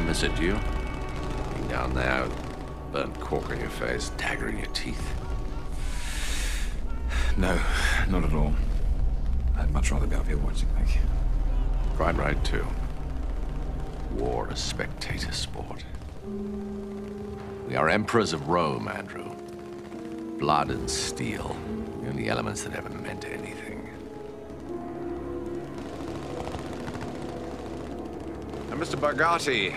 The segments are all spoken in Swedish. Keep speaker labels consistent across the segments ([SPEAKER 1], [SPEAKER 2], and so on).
[SPEAKER 1] didn't miss it, do you? Being down there, burnt cork on your face, dagger in your teeth.
[SPEAKER 2] No, not at all. I'd much rather be out here watching, thank you.
[SPEAKER 1] Quite right, too. War a spectator sport. We are emperors of Rome, Andrew. Blood and steel, the only elements that ever meant anything. Mr. Bargati,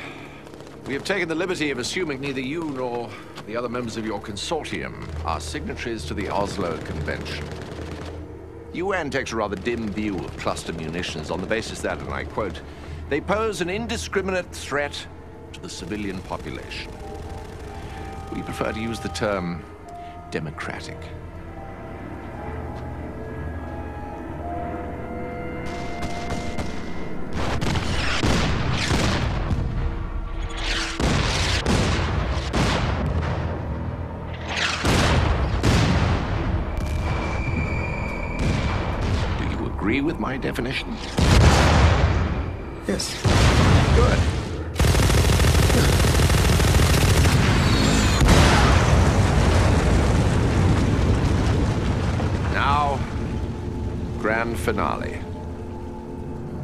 [SPEAKER 1] we have taken the liberty of assuming neither you nor the other members of your consortium are signatories to the Oslo Convention. The UN takes a rather dim view of cluster munitions on the basis that, and I quote, they pose an indiscriminate threat to the civilian population. We prefer to use the term democratic. My definition?
[SPEAKER 2] Yes.
[SPEAKER 1] Good. Now, grand finale.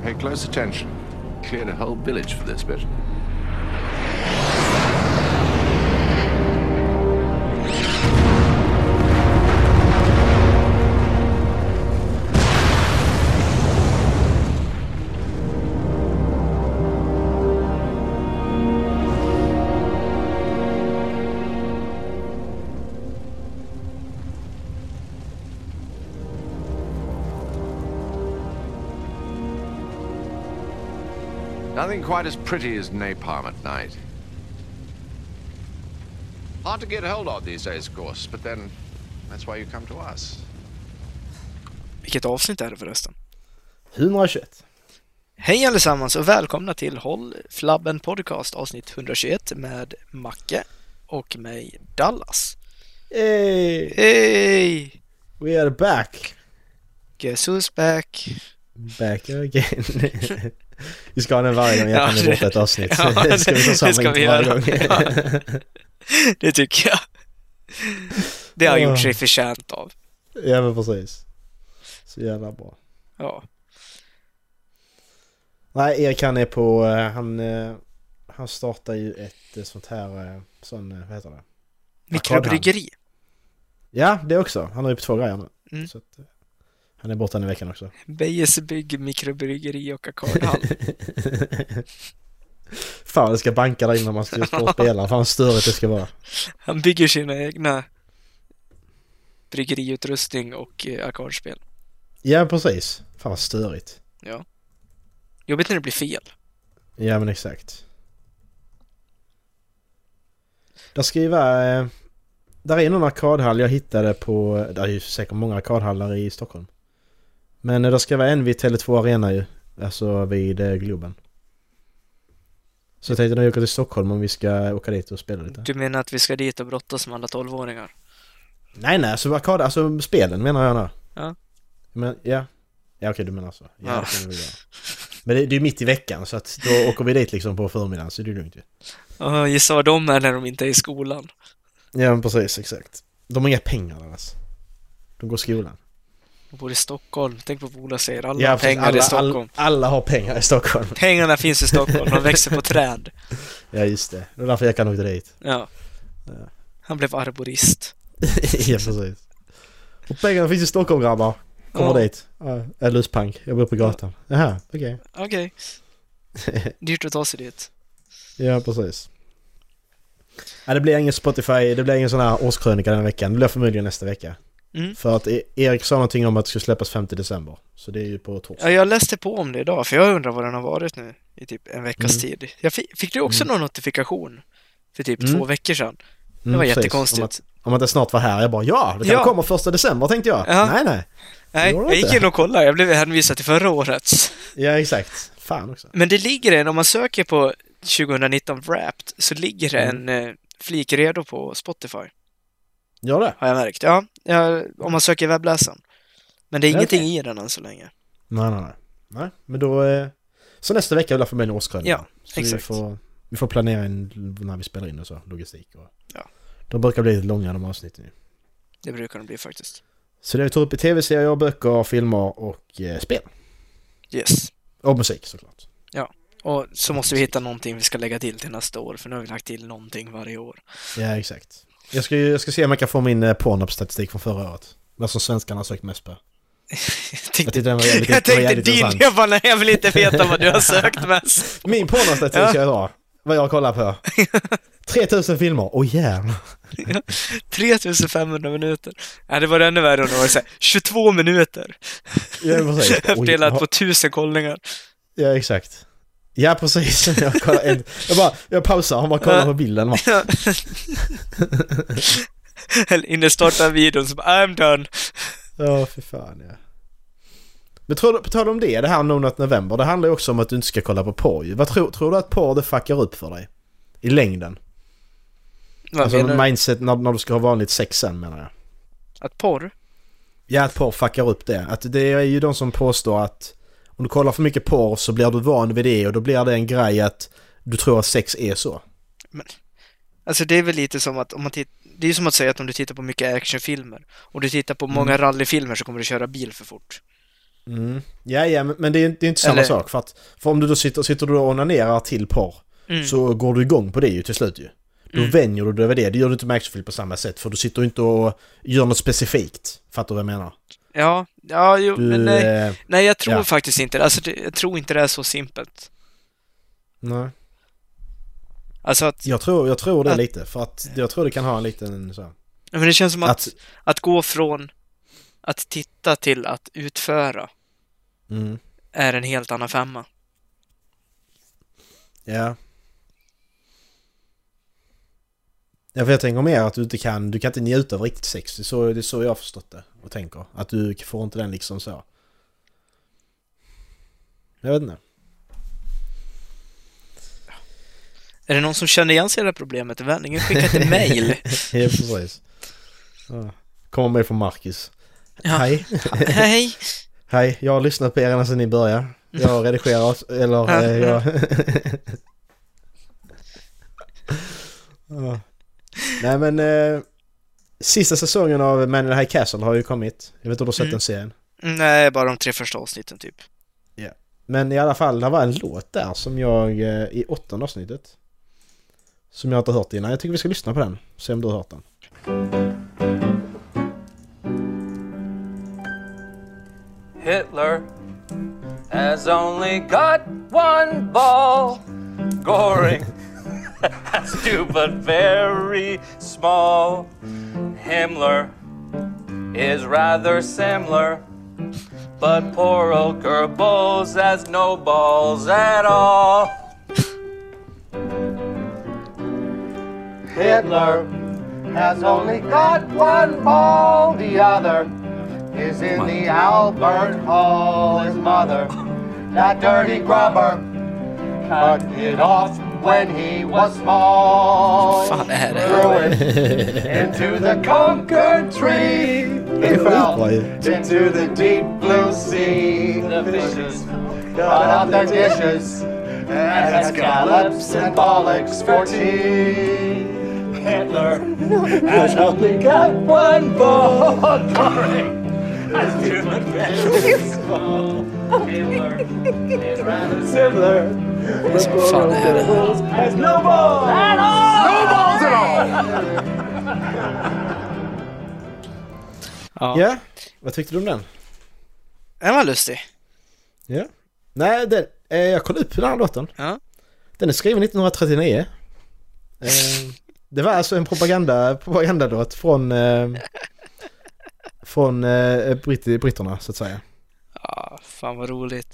[SPEAKER 1] Pay close attention. Cleared a whole village for this bit. Nothing quite as pretty as napalm at night. Hard to get hold of these days, of course, but then that's why you come to us.
[SPEAKER 3] Vilket avsnitt är det förresten?
[SPEAKER 4] 121.
[SPEAKER 3] Hej allesammans och välkomna till Håll Flabben Podcast avsnitt 121 med Macke och mig Dallas.
[SPEAKER 4] Hey,
[SPEAKER 3] Hej!
[SPEAKER 4] we are back.
[SPEAKER 3] Guess who's back?
[SPEAKER 4] Back again. vi ska ha den varje gång jag
[SPEAKER 3] Ja,
[SPEAKER 4] kan
[SPEAKER 3] det-
[SPEAKER 4] bort ett avsnitt.
[SPEAKER 3] Ja,
[SPEAKER 4] ska vi ta
[SPEAKER 3] det
[SPEAKER 4] samma
[SPEAKER 3] ska vi
[SPEAKER 4] varje
[SPEAKER 3] göra.
[SPEAKER 4] gång.
[SPEAKER 3] Det tycker jag. Det har
[SPEAKER 4] Ja.
[SPEAKER 3] gjort sig förtjänt av.
[SPEAKER 4] ja men precis. Så jävla bra.
[SPEAKER 3] Ja.
[SPEAKER 4] Nej, Erik han är på, eh, han, eh, han startar ju ett eh, sånt här, sån, vad heter det?
[SPEAKER 3] Mikrobryggeri.
[SPEAKER 4] Ja, det också. Han har ju på två grejer nu.
[SPEAKER 3] Mm.
[SPEAKER 4] Så att, han är borta en veckan också.
[SPEAKER 3] Beijesbygg mikrobryggeri och arkadhall.
[SPEAKER 4] Fan, det ska banka där innan man ska spela. Fan störigt det ska vara.
[SPEAKER 3] Han bygger sina egna bryggeriutrustning och eh.
[SPEAKER 4] Ja, precis. Fan vad störigt.
[SPEAKER 3] Ja. Jobbigt när det blir fel.
[SPEAKER 4] Ja men exakt. Där ska ju vara... eh, Där är någon arkadhall jag hittade på... Det är ju säkert många arkadhallar i Stockholm. Men där ska vara en vid Tele2 Arena ju. Alltså vid eh, Globen. Så jag tänkte när jag åker till Stockholm om vi ska åka dit och spela lite.
[SPEAKER 3] Du menar att vi ska dit och brottas med alla tolvåringar?
[SPEAKER 4] Nej nej, alltså arkad... Alltså spelen menar jag nu.
[SPEAKER 3] Ja.
[SPEAKER 4] Men ja. Ja okej du menar så. Ja,
[SPEAKER 3] Ja.
[SPEAKER 4] det. Men det, det är ju mitt i veckan så att då åker vi dit liksom på förmiddagen så det är lugnt ju.
[SPEAKER 3] Ja, gissa vad de är när de inte är i skolan.
[SPEAKER 4] Ja men precis, exakt. De har inga pengar alls. De går i skolan.
[SPEAKER 3] De bor i Stockholm. Tänk på vad Ola säger. Alla
[SPEAKER 4] Ja,
[SPEAKER 3] har pengar
[SPEAKER 4] alla,
[SPEAKER 3] i Stockholm.
[SPEAKER 4] Alla, alla har pengar i Stockholm.
[SPEAKER 3] Pengarna finns i Stockholm. De växer på träd.
[SPEAKER 4] Ja just det. Det var därför jag kan åka dit.
[SPEAKER 3] Ja.
[SPEAKER 4] Ja.
[SPEAKER 3] Han blev arborist.
[SPEAKER 4] ja precis. Och pengarna finns i Stockholm grabbar. Kommer
[SPEAKER 3] Ja.
[SPEAKER 4] dit. Ja, jag är luspank. Jag bor på gatan. Jaha, okej.
[SPEAKER 3] Okej. Dyrt att ta sig dit.
[SPEAKER 4] Ja precis. Ja, det blir ingen Spotify, det blir ingen sån här årskrönika den här veckan. Det blir förmodligen nästa vecka.
[SPEAKER 3] Mm.
[SPEAKER 4] För att E- Erik sa någonting om att det skulle släppas 5 december. Så det är ju på torsdag.
[SPEAKER 3] Ja, jag läste på om det idag, för jag undrar vad den har varit nu i typ en veckas
[SPEAKER 4] Mm.
[SPEAKER 3] tid. Jag fick, fick du också
[SPEAKER 4] Mm.
[SPEAKER 3] någon notifikation för typ
[SPEAKER 4] Mm.
[SPEAKER 3] två veckor sedan? Det
[SPEAKER 4] Mm,
[SPEAKER 3] var
[SPEAKER 4] precis.
[SPEAKER 3] jättekonstigt.
[SPEAKER 4] Om att, om att det snart var här. Jag bara ja, det kan
[SPEAKER 3] Ja.
[SPEAKER 4] komma första december tänkte jag.
[SPEAKER 3] Ja.
[SPEAKER 4] Nej nej.
[SPEAKER 3] Nej, jag gick in och kollade. Jag blev hänvisad till förra årets.
[SPEAKER 4] Ja exakt. Fan också.
[SPEAKER 3] Men det ligger en, om man söker på 2019 Wrapped, så ligger det
[SPEAKER 4] Mm.
[SPEAKER 3] en eh, flik redo på Spotify.
[SPEAKER 4] Gör det?
[SPEAKER 3] Har jag märkt. Ja, ja om man söker webbläsaren. Men det är
[SPEAKER 4] Ja,
[SPEAKER 3] ingenting
[SPEAKER 4] okej.
[SPEAKER 3] i den än så länge.
[SPEAKER 4] Nej nej nej. Nej, men då... Eh, så nästa vecka vill jag få med en årskrönika.
[SPEAKER 3] Ja,
[SPEAKER 4] så vi
[SPEAKER 3] exakt.
[SPEAKER 4] får Vi får planera in när vi spelar in och så, logistik och...
[SPEAKER 3] Ja.
[SPEAKER 4] De brukar bli lite långa de avsnitten ju.
[SPEAKER 3] Det brukar de bli faktiskt.
[SPEAKER 4] Så det vi tar upp i tv-serier, böcker, filmer och eh, spel.
[SPEAKER 3] Yes.
[SPEAKER 4] Och musik såklart.
[SPEAKER 3] Och så måste vi hitta någonting vi ska lägga till till nästa år, för nu har vi lagt till någonting varje år.
[SPEAKER 4] Ja, exakt. Jag ska, jag ska se om jag kan få min eh, Pornhub-statistik från förra året. Vad som svenskarna har sökt mest på.
[SPEAKER 3] Jag
[SPEAKER 4] Jag
[SPEAKER 3] tänkte,
[SPEAKER 4] var jävligt,
[SPEAKER 3] jag tänkte din,
[SPEAKER 4] intressant.
[SPEAKER 3] jag bara, nej, jag vill inte veta vad du har sökt mest.
[SPEAKER 4] Min pornostatistik
[SPEAKER 3] Ja.
[SPEAKER 4] jag dra. Vad jag kollar på. 3000 filmer. Åh jävlar.
[SPEAKER 3] 3500 minuter. Ja, det var ännu värre om det var så här, 22 minuter.
[SPEAKER 4] Ja, precis.
[SPEAKER 3] På 1000 kollningar.
[SPEAKER 4] Ja, exakt. Ja, precis. Jag, kollar en, jag, bara, jag pausar och bara kollar på bilden. va.
[SPEAKER 3] Inne starta videon bara, I'm done.
[SPEAKER 4] Ja, för fan ja. Men tror du, på tal om det, det här No Not November, det handlar ju också om att du inte ska kolla på porr. Vad tror, tror du att porr det fuckar upp för dig? I längden?
[SPEAKER 3] Vad
[SPEAKER 4] alltså
[SPEAKER 3] menar
[SPEAKER 4] mindset när, när du ska ha vanligt sex sen menar jag.
[SPEAKER 3] Att porr?
[SPEAKER 4] Ja, att porr fuckar upp det. Att det är ju de som påstår att om du kollar för mycket porr så blir du van vid det och då blir det en grej att du tror att sex är så.
[SPEAKER 3] Alltså det är väl lite som att om man tittar, det är som att säga att om du tittar på mycket actionfilmer och du tittar på många
[SPEAKER 4] Mm.
[SPEAKER 3] rallyfilmer så kommer du köra bil för fort.
[SPEAKER 4] Mm. Ja, ja, men, men det är, det är inte samma
[SPEAKER 3] Eller-
[SPEAKER 4] sak. För, att, för om du då sitter, sitter du och onanerar till porr
[SPEAKER 3] Mm.
[SPEAKER 4] så går du igång på det ju till slut ju. Då
[SPEAKER 3] Mm.
[SPEAKER 4] vänjer du dig över det. Det gör du inte med actionfilm på samma sätt för du sitter inte och gör något specifikt. Fattar du vad jag menar?
[SPEAKER 3] Ja, ja, jo,
[SPEAKER 4] Du,
[SPEAKER 3] men nej,
[SPEAKER 4] eh,
[SPEAKER 3] nej jag tror
[SPEAKER 4] ja.
[SPEAKER 3] faktiskt inte. Alltså det, jag tror inte det är så simpelt.
[SPEAKER 4] nej.
[SPEAKER 3] Alltså att,
[SPEAKER 4] Jag tror, jag tror det
[SPEAKER 3] Att-
[SPEAKER 4] lite för att jag tror det kan ha en liten så.
[SPEAKER 3] men det känns som att,
[SPEAKER 4] Att,
[SPEAKER 3] att gå från att titta till att utföra
[SPEAKER 4] mm,
[SPEAKER 3] är en helt annan femma.
[SPEAKER 4] ja. Ja, för jag tänker mer att du inte kan, du kan inte njuta av riktigt sex. Det är så, det är så jag har förstått det och tänker. Att du får inte den liksom så. Jag vet inte.
[SPEAKER 3] Är det någon som känner igen sig i det här problemet? Vänligen skicka ett mail.
[SPEAKER 4] Ja, precis. Ja. Kommer med från Marcus.
[SPEAKER 3] Ja.
[SPEAKER 4] Hej.
[SPEAKER 3] Hej!
[SPEAKER 4] Hej, jag har lyssnat på er ända sedan ni började. Jag har redigerat, eller eh, jag... ja. Nej men... Sista säsongen av Man in the High Castle har ju kommit. Jag vet inte om du har sett
[SPEAKER 3] Mm.
[SPEAKER 4] den serien.
[SPEAKER 3] Nej, bara de tre första avsnitten typ.
[SPEAKER 4] Men i alla fall, det var en låt där som jag... Eh, I åttonde avsnittet. Som jag inte har hört innan. Jag tycker vi ska lyssna på den. Se om du har hört den.
[SPEAKER 5] Hitler has only got one ball. Goring has two, but very small. Himmler is rather similar, but poor old Goebbels has no balls at all.
[SPEAKER 6] Hitler has only got one ball, the other is in the Albert Hall. His mother, that dirty grubber, cut it off when he was small.
[SPEAKER 3] Fan är det?
[SPEAKER 6] Threw it into the conquered tree. He fell into the deep blue sea. The fishes got out their dishes and had scallops and bollocks for tea. Hitler has only got one ball. Goring has two but very small. Hitler is rather similar. But
[SPEAKER 3] Fan är det?
[SPEAKER 6] All. No balls at all.
[SPEAKER 3] Ja.
[SPEAKER 4] Ja, vad tyckte du om den?
[SPEAKER 3] Den var lustig.
[SPEAKER 4] Ja. Nej, den, eh, jag kollade upp den här låten.
[SPEAKER 3] Ja.
[SPEAKER 4] Den är skriven 1939. Eh, det var alltså en propaganda, propagandalåt från, eh, från eh, britt, britterna så att säga.
[SPEAKER 3] Ja, fan vad roligt.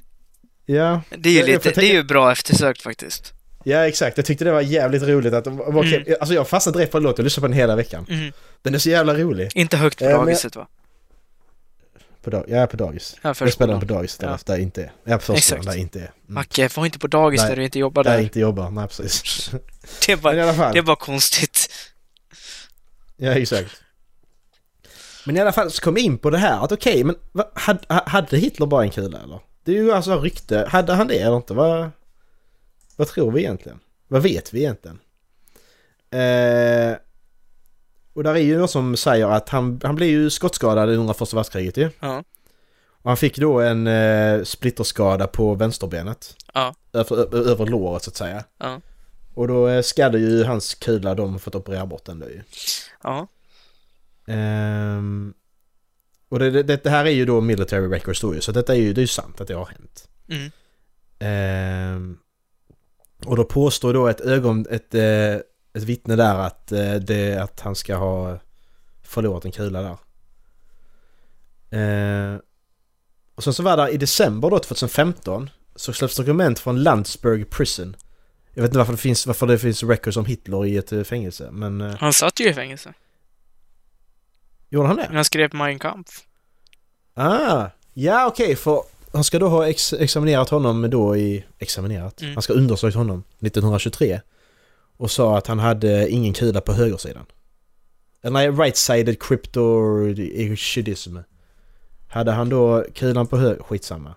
[SPEAKER 4] Ja,
[SPEAKER 3] Det är ju
[SPEAKER 4] Jag- jag
[SPEAKER 3] lite,
[SPEAKER 4] får
[SPEAKER 3] det är ju bra eftersökt faktiskt.
[SPEAKER 4] ja exakt. Jag tyckte det var jävligt roligt att var.
[SPEAKER 3] Mm.
[SPEAKER 4] Alltså jag fastnade direkt på låten och lyssnade på den hela veckan.
[SPEAKER 3] Mm.
[SPEAKER 4] Den är så jävla rolig.
[SPEAKER 3] Inte högt på
[SPEAKER 4] Eh,
[SPEAKER 3] dagiset va?
[SPEAKER 4] På dag, ja, på dagis.
[SPEAKER 3] Ja,
[SPEAKER 4] Jag spelar på dagis där,
[SPEAKER 3] Ja.
[SPEAKER 4] där inte är. Ja, på förskolan där inte är. Mm.
[SPEAKER 3] Macke, var inte på dagis
[SPEAKER 4] Nej.
[SPEAKER 3] där du inte jobbar
[SPEAKER 4] Där
[SPEAKER 3] där.
[SPEAKER 4] inte jobbar, nej precis.
[SPEAKER 3] Det är bara, det är bara konstigt.
[SPEAKER 4] Ja, exakt. Men i alla fall så kom jag in på det här att okej, men vad, hade, hade Hitler bara en kula eller? Det är ju alltså rykte. Hade han det eller inte? Vad, vad tror vi egentligen? Vad vet vi egentligen? Eh, och där är ju någon som säger att han, han blev ju skottskadad under första världskriget ju.
[SPEAKER 3] Ja.
[SPEAKER 4] Och han fick då en eh, splitterskada på vänsterbenet.
[SPEAKER 3] Ja.
[SPEAKER 4] Över, över låret så att säga.
[SPEAKER 3] Ja.
[SPEAKER 4] Och då eh, skadde ju hans kula de fått operera bort den då ju.
[SPEAKER 3] Ja.
[SPEAKER 4] Ehm, och det, det, det här är ju då military records då så detta är ju, det är ju sant att det har hänt.
[SPEAKER 3] Mm.
[SPEAKER 4] Ehm, och då påstår då ett ögon, ett, eh, ett vittne där att, eh, det, att han ska ha förlorat en kula där. Ehm, och sen så var det i december då 2015 så släpps dokument från Landsberg Prison. Jag vet inte varför det finns, varför det finns records om Hitler i ett eh, fängelse men... eh,
[SPEAKER 3] Han satt ju i fängelse.
[SPEAKER 4] Gjorde han det?
[SPEAKER 3] Han skrev Mein Kampf.
[SPEAKER 4] Ah, ja okej för han ska då ha ex examinerat honom då i... Examinerat?
[SPEAKER 3] Mm.
[SPEAKER 4] Han ska ha undersökt honom 1923. Och sa att han hade ingen kula på högersidan. Eller nej, right-sided cryptorchidism. Hade han då kulan på höger... Skitsamma.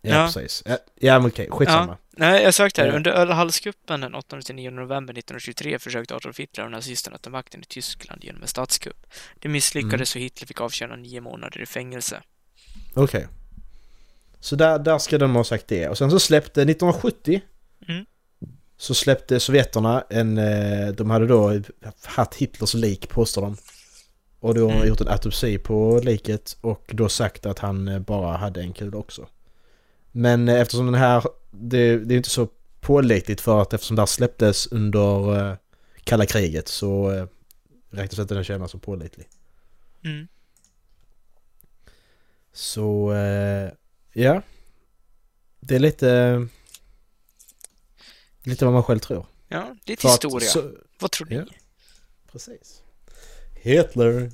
[SPEAKER 4] Ja,
[SPEAKER 3] Ja.
[SPEAKER 4] precis. Ja, men okej, skitsamma.
[SPEAKER 3] Nej, jag sökte här.
[SPEAKER 4] Ja.
[SPEAKER 3] Under ölhallskuppen den 8-9 november 1923 försökte Adolf Hitler och nazisterna ta makten i Tyskland genom en statskupp. Det misslyckades och Hitler fick avtjäna nio månader i fängelse.
[SPEAKER 4] Okej. Så där, där ska de ha sagt det. Och sen så släppte 1970
[SPEAKER 3] Mm.
[SPEAKER 4] Så släppte sovjeterna en... eh, De hade då haft Hitlers lik påstår de. Och då har
[SPEAKER 3] Mm.
[SPEAKER 4] gjort en autopsi på liket och då sagt att han eh, bara hade en kula också. Men eh, eftersom den här... Det, det är inte så pålitligt för att eftersom det här släpptes under eh, kalla kriget så eh, räknas inte den känna som pålitlig.
[SPEAKER 3] Mm.
[SPEAKER 4] Så, ja. Det är lite... Lite vad man själv tror.
[SPEAKER 3] Ja, lite
[SPEAKER 4] För att
[SPEAKER 3] historia.
[SPEAKER 4] så-
[SPEAKER 3] Vad tror ni?
[SPEAKER 4] Ja. Precis. Hitler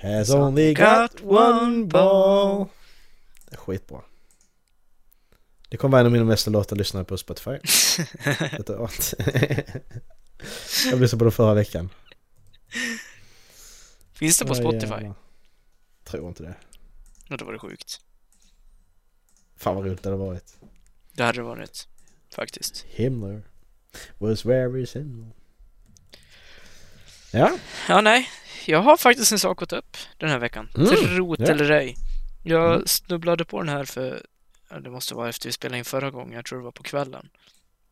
[SPEAKER 4] has only
[SPEAKER 3] got
[SPEAKER 4] one ball. Skitbra. Det kommer vara en av mina mesta låtar lyssnare på Spotify. Jag lyssnade på den förra veckan.
[SPEAKER 3] Finns det på Spotify?
[SPEAKER 4] jävlar. Tror inte det.
[SPEAKER 3] Ja, då var det sjukt.
[SPEAKER 4] Fan vad roligt det hade varit.
[SPEAKER 3] Det hade det varit. Faktiskt.
[SPEAKER 4] Himmler was very simple. Ja,
[SPEAKER 3] Ja, nej. Jag har faktiskt en sak att ta upp den här veckan.
[SPEAKER 4] Mm,
[SPEAKER 3] Trot
[SPEAKER 4] ja.
[SPEAKER 3] eller ej. Jag
[SPEAKER 4] Mm.
[SPEAKER 3] snubblade på den här för, det måste vara efter vi spelade in förra gången, jag tror det var på kvällen.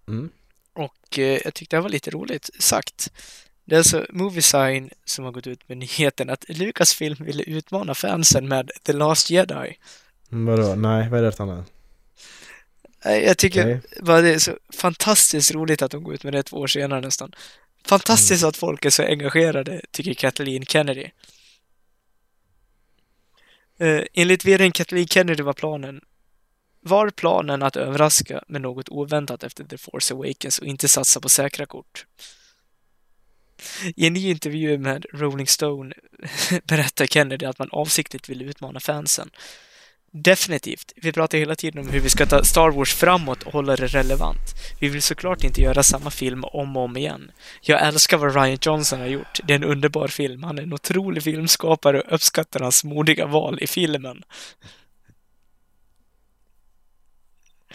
[SPEAKER 4] Mm.
[SPEAKER 3] Och eh, jag tyckte det var lite roligt sagt. Det är alltså Moviesign som har gått ut med nyheten att Lucasfilm ville utmana fansen med The Last Jedi.
[SPEAKER 4] Vadå? Nej, vad är det för annat?
[SPEAKER 3] Nej, Jag tycker
[SPEAKER 4] Okej.
[SPEAKER 3] bara det är så fantastiskt roligt att de går ut med det två år senare nästan. Fantastiskt
[SPEAKER 4] Mm.
[SPEAKER 3] att folk är så engagerade, tycker Kathleen Kennedy. Eh, enligt vdn Kathleen Kennedy var planen var planen att överraska med något oväntat efter The Force Awakens och inte satsa på säkra kort. I en ny intervju med Rolling Stone berättar Kennedy att man avsiktligt vill utmana fansen. Definitivt. Vi pratar hela tiden om hur vi ska ta Star Wars framåt och hålla det relevant. Vi vill såklart inte göra samma film om och om igen. Jag älskar vad Ryan Johnson har gjort. Det är en underbar film. Han är en otrolig filmskapare och uppskattar hans modiga val i filmen.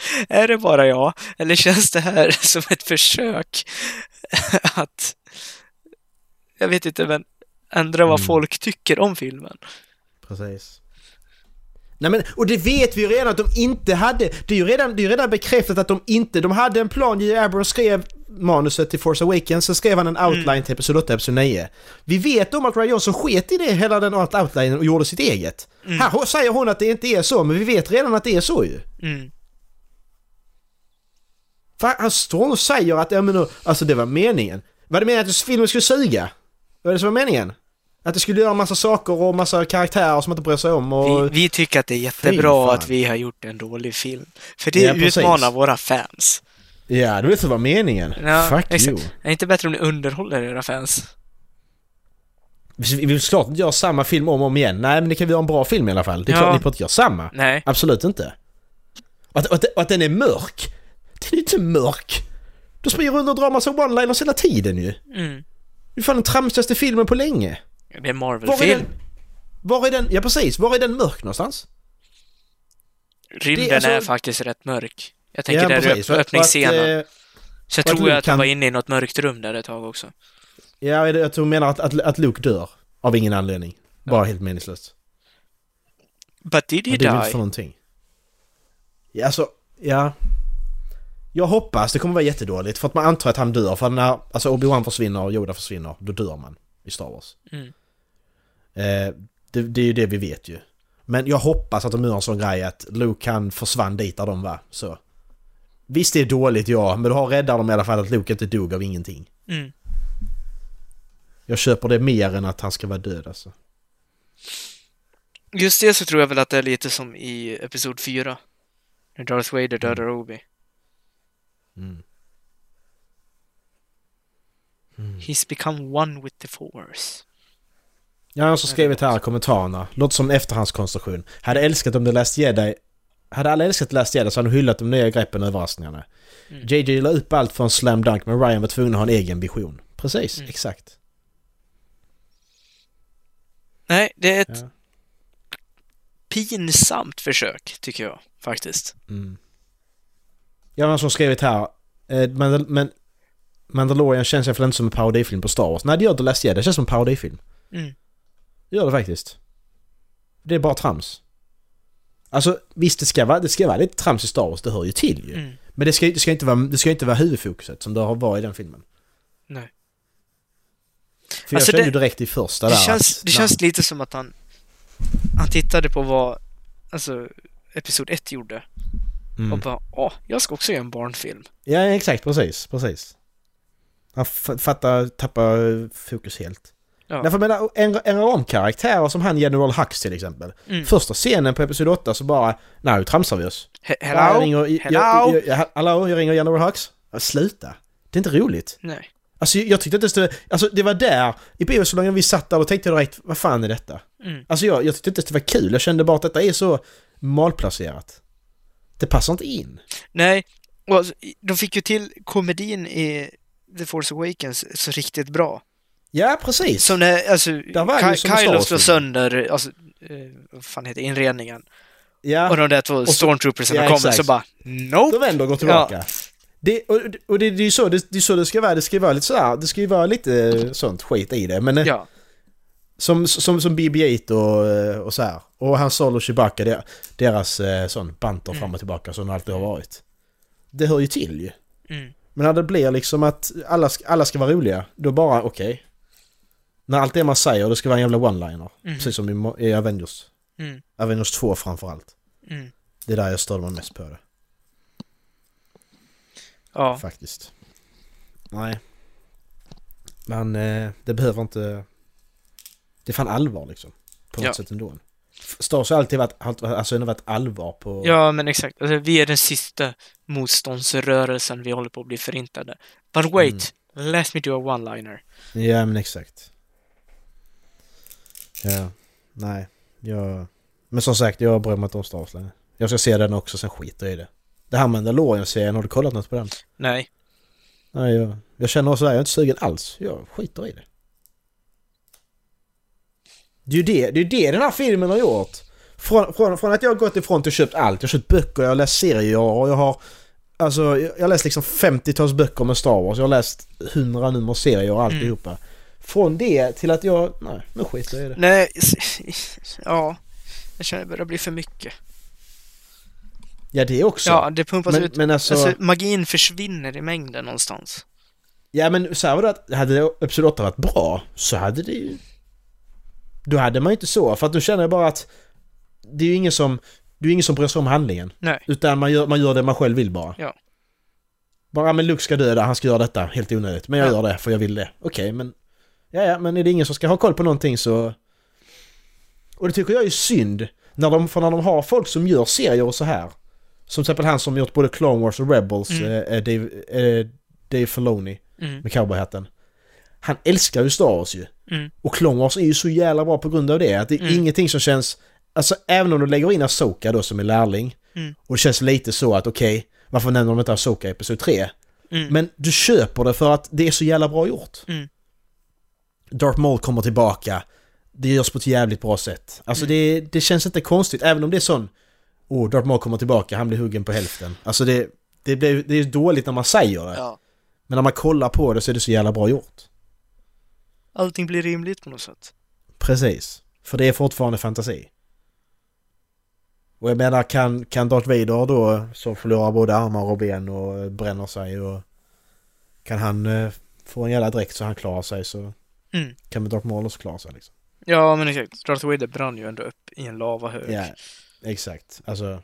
[SPEAKER 3] Är det bara jag? Eller känns det här som ett försök att... Jag vet inte, men ändra vad
[SPEAKER 4] Mm.
[SPEAKER 3] folk tycker om filmen?
[SPEAKER 4] Precis. Nej men, och det vet vi ju redan att de inte hade. Det är ju redan, det är ju redan bekräftat att de inte, de hade en plan. J.J. Abrams skrev manuset till Force Awakens, så skrev han en outline till Episod 8 och Episod 9. Vi vet om att Ryan Johnson sket i det, hela den outlinen och gjorde sitt eget. Här säger hon att det inte är så, men vi vet redan att det är så ju.
[SPEAKER 3] Mm.
[SPEAKER 4] För han står och säger att, ja men alltså det var meningen. Var det meningen att filmen skulle suga? Var det som var meningen? Att det skulle göra massa saker och massa karaktärer som man inte bryr sig om och...
[SPEAKER 3] Vi, vi tycker att det är jättebra
[SPEAKER 4] fan.
[SPEAKER 3] att vi har gjort en dålig film. För det
[SPEAKER 4] Ja, precis.
[SPEAKER 3] utmanar våra fans.
[SPEAKER 4] Ja, det vet vad meningen.
[SPEAKER 3] Ja,
[SPEAKER 4] Fuck
[SPEAKER 3] exakt.
[SPEAKER 4] you.
[SPEAKER 3] Är det inte bättre om ni underhåller era fans?
[SPEAKER 4] Vi vill såklart inte göra samma film om och om igen. Nej, men det kan vi göra en bra film i alla fall. Det är
[SPEAKER 3] Ja.
[SPEAKER 4] klart ni får inte göra samma.
[SPEAKER 3] Nej.
[SPEAKER 4] Absolut inte. Och att, och att, och att den är mörk. Den är inte mörk. Du springer runt och drar massa one-liners hela tiden ju.
[SPEAKER 3] Mm.
[SPEAKER 4] Det är fan den tramsigaste filmen på länge.
[SPEAKER 3] Det är en Marvel-film.
[SPEAKER 4] Var är den? Ja precis, var är den mörk någonstans?
[SPEAKER 3] Rymden
[SPEAKER 4] Det är alltså-
[SPEAKER 3] är faktiskt rätt mörk Jag tänker där
[SPEAKER 4] precis.
[SPEAKER 3] öpp- öppningsscenen.
[SPEAKER 4] Eh,
[SPEAKER 3] Så jag tror ju
[SPEAKER 4] Luke
[SPEAKER 3] att han
[SPEAKER 4] kan-
[SPEAKER 3] var inne i något mörkt rum där ett tag också.
[SPEAKER 4] Ja, jag jag tror menar att, att, att Luke dör. Av ingen anledning. Bara helt meningslöst.
[SPEAKER 3] But did he
[SPEAKER 4] Vad det är väl
[SPEAKER 3] die?
[SPEAKER 4] för någonting? Ja, alltså, ja. Jag hoppas det kommer vara jättedåligt för att man antar att han dör. För när alltså Obi-Wan försvinner och Yoda försvinner, då dör man i Star Wars.
[SPEAKER 3] Mm.
[SPEAKER 4] Eh, det, det är ju det vi vet ju. Men jag hoppas att de gör en sån grej att Luke han försvann dit där de var. Så. Visst det är dåligt ja, men då räddar de i alla fall att Luke inte dog av ingenting.
[SPEAKER 3] Mm.
[SPEAKER 4] Jag köper det mer än att han ska vara död alltså.
[SPEAKER 3] Just det så tror jag väl att det är lite som i Episod 4. När Darth Vader dödar Obi.
[SPEAKER 4] Mm.
[SPEAKER 3] He's become one with the force.
[SPEAKER 4] Jag har också skrivit här kommentarerna. Låter som efterhandskonstruktion. Hade älskat om The Last Jedi... Hade alla älskat Last Jedi så hade de hyllat de nya greppen och överraskningarna.
[SPEAKER 3] Mm.
[SPEAKER 4] JJ la upp allt för en slam dunk men Ryan var tvungen att ha en egen vision. Precis,
[SPEAKER 3] Mm.
[SPEAKER 4] exakt.
[SPEAKER 3] Nej, det är ett
[SPEAKER 4] Ja.
[SPEAKER 3] pinsamt försök, tycker jag faktiskt.
[SPEAKER 4] Mm. Jag har som skrivit här. Eh, men, men Mandalorian känns i alla fall inte som en parodifilm på Star Wars. Nej det gör The Last Jedi. Det känns som en parodifilm.
[SPEAKER 3] Mm.
[SPEAKER 4] Det gör det faktiskt. Det är bara trams. Alltså visst det ska vara, det ska vara lite trams i Star Wars, det hör ju till ju.
[SPEAKER 3] Mm.
[SPEAKER 4] Men det ska, det, ska inte vara, det ska inte vara huvudfokuset som det har varit i den filmen.
[SPEAKER 3] Nej.
[SPEAKER 4] För
[SPEAKER 3] Alltså,
[SPEAKER 4] jag kände
[SPEAKER 3] det-
[SPEAKER 4] ju direkt i första
[SPEAKER 3] Det
[SPEAKER 4] där
[SPEAKER 3] känns,
[SPEAKER 4] att,
[SPEAKER 3] det känns lite som att han, han tittade på vad, alltså, Episod 1 gjorde
[SPEAKER 4] mm.
[SPEAKER 3] och bara åh, jag ska också göra en barnfilm.
[SPEAKER 4] Ja exakt, precis, precis. Han fattar, tappar fokus helt.
[SPEAKER 3] Ja.
[SPEAKER 4] Därför menar, en, en om karaktärer som han General Hux till exempel.
[SPEAKER 3] Mm.
[SPEAKER 4] Första scenen på Episod 8 så bara, nej nu tramsar vi oss.
[SPEAKER 3] He-
[SPEAKER 4] Jag
[SPEAKER 3] Hello?
[SPEAKER 4] ringer, jag,
[SPEAKER 3] Hello?
[SPEAKER 4] jag, jag, jag, hallå, jag ringer General Hux. Sluta. Det är inte roligt.
[SPEAKER 3] Nej.
[SPEAKER 4] Alltså jag, tyckte inte det Alltså det var där, i biosalongen vi satt där och tänkte direkt, vad fan är detta?
[SPEAKER 3] Mm.
[SPEAKER 4] Alltså jag, jag tyckte inte det var kul, jag kände bara att detta är så malplacerat. Det passar inte in.
[SPEAKER 3] Nej, och de fick ju till komedin i The Force Awakens så riktigt bra.
[SPEAKER 4] Ja, precis.
[SPEAKER 3] Som när, alltså, Ky-
[SPEAKER 4] som
[SPEAKER 3] Kylo slår sönder, alltså, eh, vad fan heter inredningen.
[SPEAKER 4] ja,
[SPEAKER 3] Och de där två stormtroopersarna
[SPEAKER 4] ja,
[SPEAKER 3] kommer
[SPEAKER 4] exakt.
[SPEAKER 3] så bara Nope!
[SPEAKER 4] då vänder och går tillbaka. Det, och och det, det är ju så det, det, så det ska vara, det ska ju vara lite sådär, det ska ju vara lite sånt skit i det. Men eh,
[SPEAKER 3] Ja.
[SPEAKER 4] Som, som, som BB-8 och, eh, och så här. Och Han Solo och Chewbacca, der- deras eh, sån banter
[SPEAKER 3] Mm.
[SPEAKER 4] fram och tillbaka som det alltid har varit. Det hör ju till ju.
[SPEAKER 3] Mm.
[SPEAKER 4] Men när det blir liksom att alla, alla ska vara roliga, då bara okej. När allt det man säger, det ska vara en jävla one-liner.
[SPEAKER 3] Mhm.
[SPEAKER 4] Precis som i, i Avengers.
[SPEAKER 3] Mm.
[SPEAKER 4] Avengers 2 framförallt.
[SPEAKER 3] Mm.
[SPEAKER 4] Det är där jag störde mig mest på det.
[SPEAKER 3] Ja.
[SPEAKER 4] Faktiskt. Nej. Men eh, det behöver inte... Det är fan allvar liksom. På något
[SPEAKER 3] Ja.
[SPEAKER 4] sätt ändå. Star Wars har alltid varit, alltså ändå varit allvar på...
[SPEAKER 3] ja, men exakt. Alltså, vi är den sista motståndsrörelsen, vi håller på att bli förintade. But wait, let me do a one-liner.
[SPEAKER 4] Ja men exakt. Ja. Nej. Jag... Men som sagt, jag bryr mig inte om Star Wars längre. Jag ska se den också, sen skiter jag i det. Det här Mandalorian-serien, har du kollat något på den?
[SPEAKER 3] Nej.
[SPEAKER 4] Nej, jag, jag känner också att jag är inte sugen alls. Jag skiter i det. Det är ju det, det, är det den här filmen har gjort. Från, från, från att jag har gått ifrån till att köpt allt. Jag har köpt böcker, jag har läst serier och jag har... Alltså, jag har läst liksom 50-tals böcker med Star Wars. Jag har läst 100 nummer serier och alltihopa. Från det till att jag... Nej, nu skiter jag i det.
[SPEAKER 3] Nej, ja. Jag känner det börjar bli för mycket.
[SPEAKER 4] Ja, det också.
[SPEAKER 3] Ja, det pumpas
[SPEAKER 4] men,
[SPEAKER 3] ut.
[SPEAKER 4] men alltså...
[SPEAKER 3] Alltså, magin försvinner i mängden någonstans.
[SPEAKER 4] Ja men så här var det att hade Episod 8 varit bra så hade det ju... Då hade man ju inte så, för att då känner jag bara att det är ju ingen som... Det är ingen som bryr sig om handlingen.
[SPEAKER 3] Nej.
[SPEAKER 4] Utan man gör, man gör det man själv vill bara.
[SPEAKER 3] Ja.
[SPEAKER 4] Bara, men Luke ska döda, han ska göra detta, helt onödigt. Men jag
[SPEAKER 3] Ja.
[SPEAKER 4] gör det, för jag vill det. Okej, men... Ja, ja, men är det ingen som ska ha koll på någonting så... Och det tycker jag är synd. När de, för när de har folk som gör serier och så här. Som till exempel han som gjort både Clone Wars och Rebels,
[SPEAKER 3] Mm.
[SPEAKER 4] eh, eh, Dave, eh, Dave Filoni
[SPEAKER 3] Mm.
[SPEAKER 4] med cowboyhatten. Han älskar ju Star Wars ju.
[SPEAKER 3] Mm.
[SPEAKER 4] Och Clone Wars är ju så jävla bra på grund av det. Att det är
[SPEAKER 3] Mm.
[SPEAKER 4] ingenting som känns... Alltså även om du lägger in Asoka då som är lärling.
[SPEAKER 3] Mm.
[SPEAKER 4] Och det känns lite så att okej, varför nämner de inte Asoka i Episod 3?
[SPEAKER 3] Mm.
[SPEAKER 4] Men du köper det för att det är så jävla bra gjort.
[SPEAKER 3] Mm.
[SPEAKER 4] Darth Maul kommer tillbaka. Det görs på ett jävligt bra sätt. Alltså
[SPEAKER 3] Mm.
[SPEAKER 4] det, det känns inte konstigt, även om det är sån... Oh, Darth Maul kommer tillbaka, han blir huggen på hälften. Alltså det... det, blir, det är dåligt när man säger det.
[SPEAKER 3] Ja.
[SPEAKER 4] Men när man kollar på det så är det så jävla bra gjort.
[SPEAKER 3] Allting blir rimligt på något sätt.
[SPEAKER 4] Precis. För det är fortfarande fantasi. Och jag menar, kan, kan Darth Vader då, som förlorar både armar och ben och bränner sig och... Kan han eh, få en jävla dräkt så han klarar sig så...
[SPEAKER 3] Mm.
[SPEAKER 4] Kan Darth Maul också klara sig liksom.
[SPEAKER 3] Ja, men exakt. Darth Vader brann ju ändå upp i en lavahög.
[SPEAKER 4] Ja, exakt. Alltså...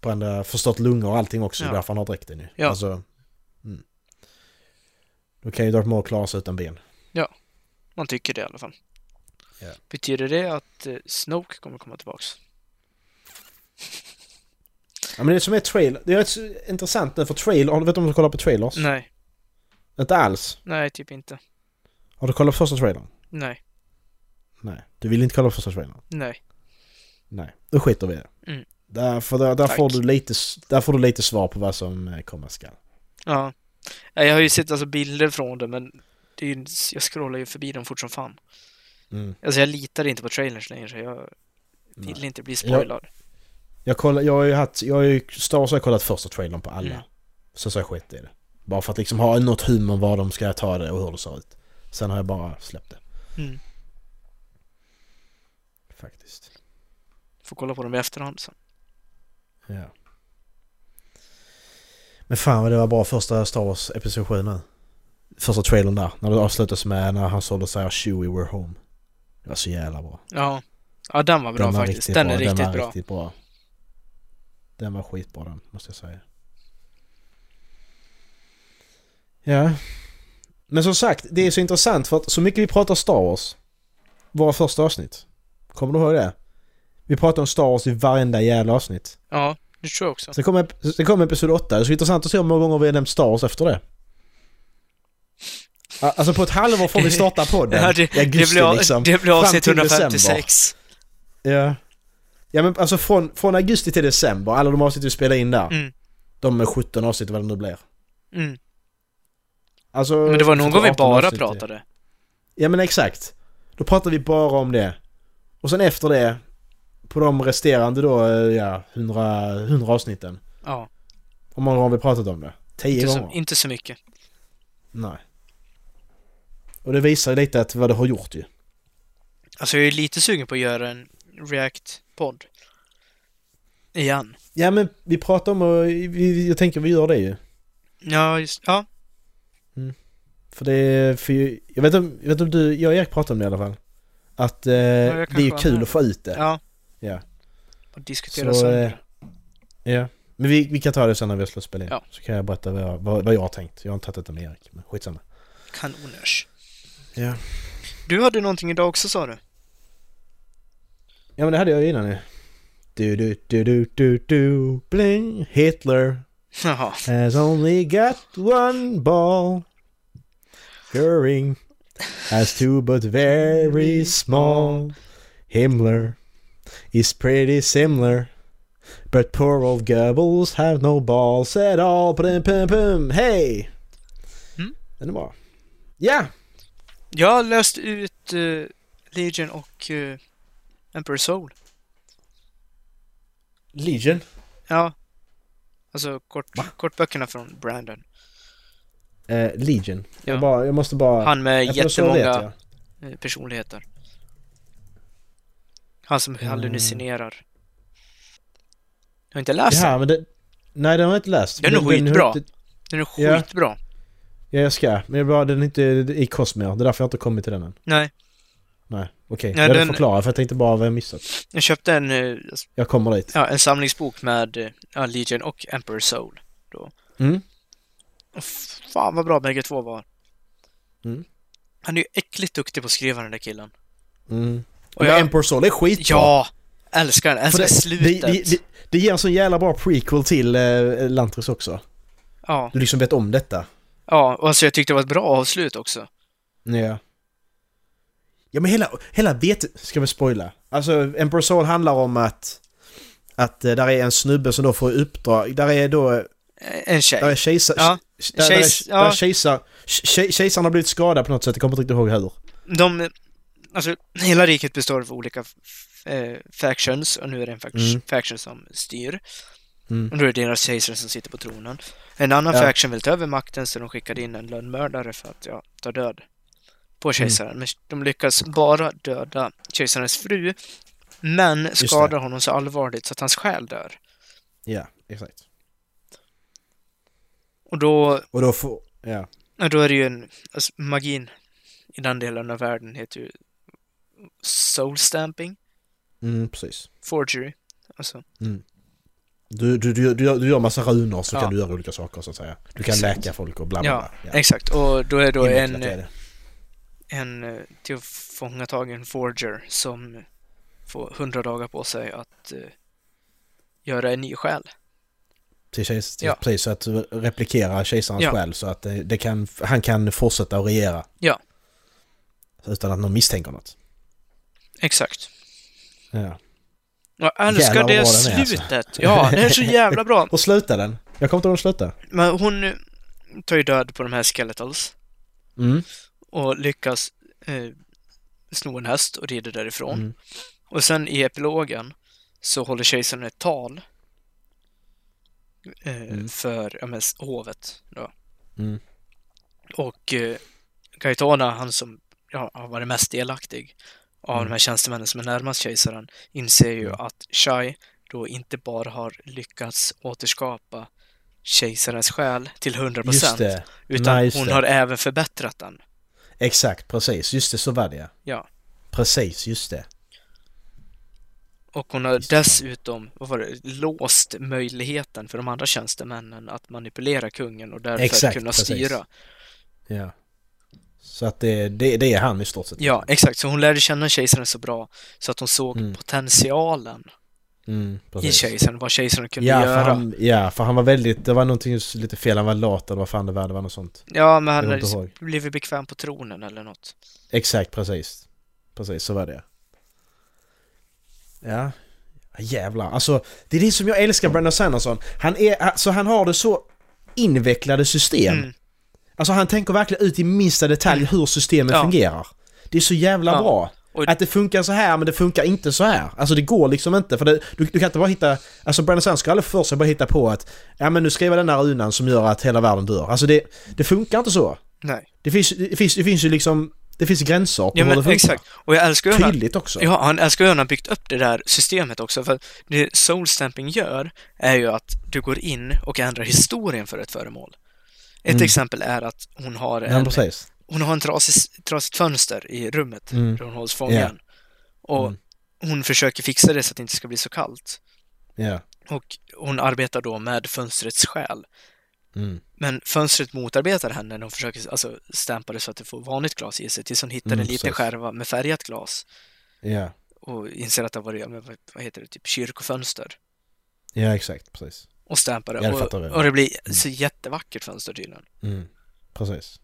[SPEAKER 4] Brände, förstört lungor och allting också,
[SPEAKER 3] Ja.
[SPEAKER 4] därför han har dräkten ju.
[SPEAKER 3] Ja.
[SPEAKER 4] Alltså... Mm. Då kan ju Darth Maul klara sig utan ben.
[SPEAKER 3] Man tycker det i alla fall.
[SPEAKER 4] Ja.
[SPEAKER 3] Betyder det att eh, Snoke kommer komma tillbaks?
[SPEAKER 4] Ja men det som är trailer, det är så intressant nu för trailer, har du vet om du kollar på trailers?
[SPEAKER 3] Nej,
[SPEAKER 4] Inte alls.
[SPEAKER 3] nej, typ inte.
[SPEAKER 4] Har du kollat på första trailern?
[SPEAKER 3] Nej,
[SPEAKER 4] Nej. Du vill inte kolla på första trailern?
[SPEAKER 3] nej.
[SPEAKER 4] Nej. Då skiter vi i det.
[SPEAKER 3] Mm.
[SPEAKER 4] Där, där,
[SPEAKER 3] Tack.
[SPEAKER 4] får du lite, där får du lite svar på vad som eh, komma skall.
[SPEAKER 3] Ja, Jag har ju sett alltså bilder från det, men det är ju, jag scrollar ju förbi dem fort som fan.
[SPEAKER 4] Mm.
[SPEAKER 3] Alltså jag litar inte på trailers längre, så jag vill
[SPEAKER 4] Nej.
[SPEAKER 3] inte bli spoilad.
[SPEAKER 4] Jag, kollar, jag har ju haft, jag har ju, Star Wars har jag kollat första trailern på alla.
[SPEAKER 3] Mm.
[SPEAKER 4] Så så har jag skit i det. Bara för att liksom ha något hum om vad de ska ta det och hur det ser ut. Sen har jag bara släppt det.
[SPEAKER 3] Mm.
[SPEAKER 4] Faktiskt.
[SPEAKER 3] Får kolla på dem i efterhand sen.
[SPEAKER 4] Ja. Men fan vad det var bra första Star Wars Episod 7 nu. Första trailern där. När det avslutas med när han Solo säger Chewie we're home. Det var så jävla bra.
[SPEAKER 3] Ja. Ja, den var bra
[SPEAKER 4] den var
[SPEAKER 3] faktiskt. Den
[SPEAKER 4] bra.
[SPEAKER 3] är riktigt
[SPEAKER 4] den var
[SPEAKER 3] bra.
[SPEAKER 4] riktigt bra. Den var skitbra den, måste jag säga. Ja. Men som sagt, det är så intressant för att så mycket vi pratar Star Wars. Våra första avsnitt. Kommer du ihåg det? Vi pratar om Star Wars i varenda jävla avsnitt.
[SPEAKER 3] Ja, det tror jag också.
[SPEAKER 4] Sen kom, sen kom episod 8. Det är så intressant att se hur många gånger vi har nämnt Star Wars efter det. Alltså på ett halvår får vi starta podden.
[SPEAKER 3] Ja, det,
[SPEAKER 4] I augusti
[SPEAKER 3] det, blir,
[SPEAKER 4] liksom.
[SPEAKER 3] det blir avsnitt
[SPEAKER 4] till
[SPEAKER 3] 156.
[SPEAKER 4] Ja. Ja men alltså från, från augusti till december, alla de avsnitt vi spelar in där.
[SPEAKER 3] Mm.
[SPEAKER 4] De är 17 avsnitt vad det nu blir.
[SPEAKER 3] Mm.
[SPEAKER 4] Alltså,
[SPEAKER 3] Men det var någon gång vi
[SPEAKER 4] 18
[SPEAKER 3] bara
[SPEAKER 4] avsnitt.
[SPEAKER 3] pratade.
[SPEAKER 4] Ja men exakt. Då pratar vi bara om det. Och sen efter det, på de resterande då, eh, ja, 100, 100 avsnitten.
[SPEAKER 3] Ja,
[SPEAKER 4] Hur många gånger har vi pratat om det? 10
[SPEAKER 3] inte
[SPEAKER 4] gånger?
[SPEAKER 3] så, inte så mycket.
[SPEAKER 4] Nej. Och det visar ju lite att vad det har gjort ju.
[SPEAKER 3] Alltså jag är lite sugen på att göra en React-podd. Igen.
[SPEAKER 4] Ja men vi pratar om och vi, jag tänker vi gör det ju.
[SPEAKER 3] Ja, just, ja.
[SPEAKER 4] För det för jag vet om, jag vet om du, jag och Erik pratade om det i alla fall. Att eh, det är ju kul
[SPEAKER 3] med.
[SPEAKER 4] att få ut det.
[SPEAKER 3] Ja.
[SPEAKER 4] Ja.
[SPEAKER 3] Och diskutera
[SPEAKER 4] Så, eh, Ja. Men vi, vi kan ta det sen när vi har slutspelat in.
[SPEAKER 3] Ja.
[SPEAKER 4] Så kan jag berätta vad jag, vad, vad jag har tänkt. Jag har inte tagit detta med Erik, men skitsamma.
[SPEAKER 3] Kanoners.
[SPEAKER 4] Ja.
[SPEAKER 3] Du hade någonting idag också sa du?
[SPEAKER 4] Ja men det hade jag ju innan ju. Du du du du du du bling Hitler
[SPEAKER 3] Jaha.
[SPEAKER 4] has only got one ball. Göring has two but very small. Himmler is pretty similar. But poor old Goebbels have no balls at all. Pum, pum, pum. Hej!
[SPEAKER 3] Mm.
[SPEAKER 4] Den är bra. Ja!
[SPEAKER 3] Jag har löst ut eh, Legion och uh, Emperor Soul.
[SPEAKER 4] Legion.
[SPEAKER 3] Ja. Alltså kort, kortböckerna från Brandon.
[SPEAKER 4] Eh, Legion.
[SPEAKER 3] Ja.
[SPEAKER 4] Jag, bara, jag måste bara...
[SPEAKER 3] Han med
[SPEAKER 4] vet
[SPEAKER 3] jättemånga eh, personligheter. Han som
[SPEAKER 4] Mm.
[SPEAKER 3] hallucinerar. Jag har inte läst
[SPEAKER 4] Ja,
[SPEAKER 3] den.
[SPEAKER 4] men det... Nej, den har jag inte läst.
[SPEAKER 3] Den är skitbra.
[SPEAKER 4] har inte-
[SPEAKER 3] Den är skitbra.
[SPEAKER 4] Ja, jag ska. Men jag bara, den är inte i Cosmere. Det är därför jag inte kommit till den än.
[SPEAKER 3] Nej,
[SPEAKER 4] Nej, okej.
[SPEAKER 3] Ja,
[SPEAKER 4] jag
[SPEAKER 3] den-
[SPEAKER 4] förklarat för jag tänkte bara vad jag missat.
[SPEAKER 3] jag köpte en, eh,
[SPEAKER 4] Jag kommer dit.
[SPEAKER 3] ja, en samlingsbok med eh, ja, Legion och Emperor Soul.
[SPEAKER 4] Mm.
[SPEAKER 3] Och f- fan vad bra bägge två var.
[SPEAKER 4] Mm.
[SPEAKER 3] Han är ju äckligt duktig på att skriva den där killen.
[SPEAKER 4] Mm.
[SPEAKER 3] Och jag-
[SPEAKER 4] Emperor Soul är skitbra.
[SPEAKER 3] Ja! Älskar den, älskar
[SPEAKER 4] det,
[SPEAKER 3] slutet.
[SPEAKER 4] det, det, det, det ger en så jävla bra prequel till eh, Lantris också.
[SPEAKER 3] Ja,
[SPEAKER 4] Du liksom vet om detta.
[SPEAKER 3] Ja, och alltså jag tyckte det var ett bra avslut också.
[SPEAKER 4] Ja. Ja men hela, hela vet... Ska vi spoila? Alltså Emperor Soul handlar om att... Att eh, där är en snubbe som då får uppdrag. Där är då...
[SPEAKER 3] En tjej.
[SPEAKER 4] Där är kejsar...
[SPEAKER 3] Ja.
[SPEAKER 4] Där, där,
[SPEAKER 3] Kejs-
[SPEAKER 4] är, där är
[SPEAKER 3] ja.
[SPEAKER 4] kejsar... Ke- Kejsaren har blivit skadad på något sätt. Jag kommer inte riktigt ihåg hur.
[SPEAKER 3] De, alltså hela riket består av olika f- eh, factions och nu är det en fac-
[SPEAKER 4] Mm.
[SPEAKER 3] faction som styr. Och då är det deras kejsare som sitter på tronen. En annan
[SPEAKER 4] Ja.
[SPEAKER 3] faction vill ta över makten så de skickar in en lönnmördare för att ja, ta död på kejsaren. Men de lyckas bara döda kejsarens fru. Men skadar honom så allvarligt så att hans själ dör.
[SPEAKER 4] Ja, exakt.
[SPEAKER 3] Och då,
[SPEAKER 4] Och då får... Ja.
[SPEAKER 3] ja, då är det ju en... Alltså, magin i den delen av världen heter ju soul stamping,
[SPEAKER 4] Mm, precis.
[SPEAKER 3] forgery. Alltså,
[SPEAKER 4] Du, du, du, du, du gör massa runor så
[SPEAKER 3] Ja.
[SPEAKER 4] kan du göra olika saker så att säga. Du kan
[SPEAKER 3] Exakt.
[SPEAKER 4] läka folk och bla bla
[SPEAKER 3] ja,
[SPEAKER 4] bla.
[SPEAKER 3] exakt. Och då är då
[SPEAKER 4] Invecklat
[SPEAKER 3] en...
[SPEAKER 4] är
[SPEAKER 3] en tillfångatagen forger som får 100 dagar på sig att eh, göra en ny själ.
[SPEAKER 4] Till kejs, till,
[SPEAKER 3] Ja.
[SPEAKER 4] Precis, så att replikera kejsarens
[SPEAKER 3] Ja.
[SPEAKER 4] själ så att det, det kan, han kan fortsätta att regera.
[SPEAKER 3] Ja.
[SPEAKER 4] Utan att någon misstänker något.
[SPEAKER 3] Exakt.
[SPEAKER 4] Ja.
[SPEAKER 3] Jag älskar
[SPEAKER 4] Jävlar
[SPEAKER 3] det
[SPEAKER 4] är, alltså.
[SPEAKER 3] slutet. Ja, det är så jävla bra.
[SPEAKER 4] Och slutar den? Jag kommer inte ihåg hur slutar.
[SPEAKER 3] Men hon tar ju död på de här skeletals
[SPEAKER 4] Mm.
[SPEAKER 3] och lyckas eh, sno en häst och rider därifrån.
[SPEAKER 4] Mm.
[SPEAKER 3] Och sen i epilogen så håller kejsaren ett tal eh,
[SPEAKER 4] Mm.
[SPEAKER 3] för ja, men, hovet. Då.
[SPEAKER 4] Mm.
[SPEAKER 3] Och eh, Gaetana, han som ja, har varit mest delaktig av
[SPEAKER 4] Mm.
[SPEAKER 3] de här tjänstemännen som är närmast kejsaren, inser ju att Shai då inte bara har lyckats återskapa kejsarens själ till 100%
[SPEAKER 4] Just det.
[SPEAKER 3] utan
[SPEAKER 4] Nej,
[SPEAKER 3] hon
[SPEAKER 4] det.
[SPEAKER 3] har även förbättrat den.
[SPEAKER 4] Exakt, precis. Just det, så var det ja.
[SPEAKER 3] Ja.
[SPEAKER 4] Precis, just det.
[SPEAKER 3] Och hon har dessutom, vad var det, låst möjligheten för de andra tjänstemännen att manipulera kungen och därför
[SPEAKER 4] Exakt,
[SPEAKER 3] kunna
[SPEAKER 4] precis.
[SPEAKER 3] styra.
[SPEAKER 4] Ja. Så att det, det, det är han i stort sett.
[SPEAKER 3] Ja, exakt. Så hon lärde känna kejsaren så bra så att hon såg
[SPEAKER 4] Mm.
[SPEAKER 3] potentialen
[SPEAKER 4] Mm,
[SPEAKER 3] i kejsaren, vad kejsaren kunde
[SPEAKER 4] Ja
[SPEAKER 3] göra.
[SPEAKER 4] för, han, ja, för han var väldigt, det var någonting lite fel, han var lat eller vad fan det var, det var något sånt.
[SPEAKER 3] Ja, men han hade blivit bekväm på tronen eller något.
[SPEAKER 4] Exakt, precis. Precis, så var det. Ja. Jävlar, alltså det är det som jag älskar Brandon Sanderson. Han är, alltså han har det så invecklade system.
[SPEAKER 3] Mm.
[SPEAKER 4] Alltså han tänker verkligen ut i minsta detalj hur systemet
[SPEAKER 3] Ja.
[SPEAKER 4] fungerar. Det är så jävla
[SPEAKER 3] Ja.
[SPEAKER 4] bra. Att det funkar så här men det funkar inte så här. Alltså det går liksom inte för det, du, du kan inte bara hitta... Alltså Brandon Sanderson ska aldrig för sig bara hitta på att ja men nu skriver den här runan som gör att hela världen dör. Alltså det, det funkar inte så.
[SPEAKER 3] Nej.
[SPEAKER 4] Det finns, det finns, det finns ju liksom... Det finns gränser på
[SPEAKER 3] Ja,
[SPEAKER 4] hur det
[SPEAKER 3] men
[SPEAKER 4] funkar.
[SPEAKER 3] exakt. Och jag älskar när,
[SPEAKER 4] Tydligt också.
[SPEAKER 3] Ja, han älskar när han byggt upp det där systemet också. För det Soul Stamping gör är ju att du går in och ändrar historien för ett föremål. Ett
[SPEAKER 4] Mm.
[SPEAKER 3] exempel är att hon har en, hon har en trasig, trasigt fönster i rummet
[SPEAKER 4] Mm.
[SPEAKER 3] där hon hålls fången. Och
[SPEAKER 4] Mm.
[SPEAKER 3] hon försöker fixa det så att det inte ska bli så kallt.
[SPEAKER 4] Ja.
[SPEAKER 3] Och hon arbetar då med fönstrets själ.
[SPEAKER 4] Mm.
[SPEAKER 3] Men fönstret motarbetar henne när hon försöker alltså, stampa det så att det får vanligt glas i sig tills hon hittar
[SPEAKER 4] Mm,
[SPEAKER 3] en liten skärva med färgat glas
[SPEAKER 4] Ja.
[SPEAKER 3] och inser att det vad- vad heter det, typ kyrkofönster
[SPEAKER 4] Ja, exakt. Precis.
[SPEAKER 3] Och stampar det.
[SPEAKER 4] Ja, det
[SPEAKER 3] och,
[SPEAKER 4] vi.
[SPEAKER 3] och det blir så jättevackert fönster tydligen.
[SPEAKER 4] Mm. Precis.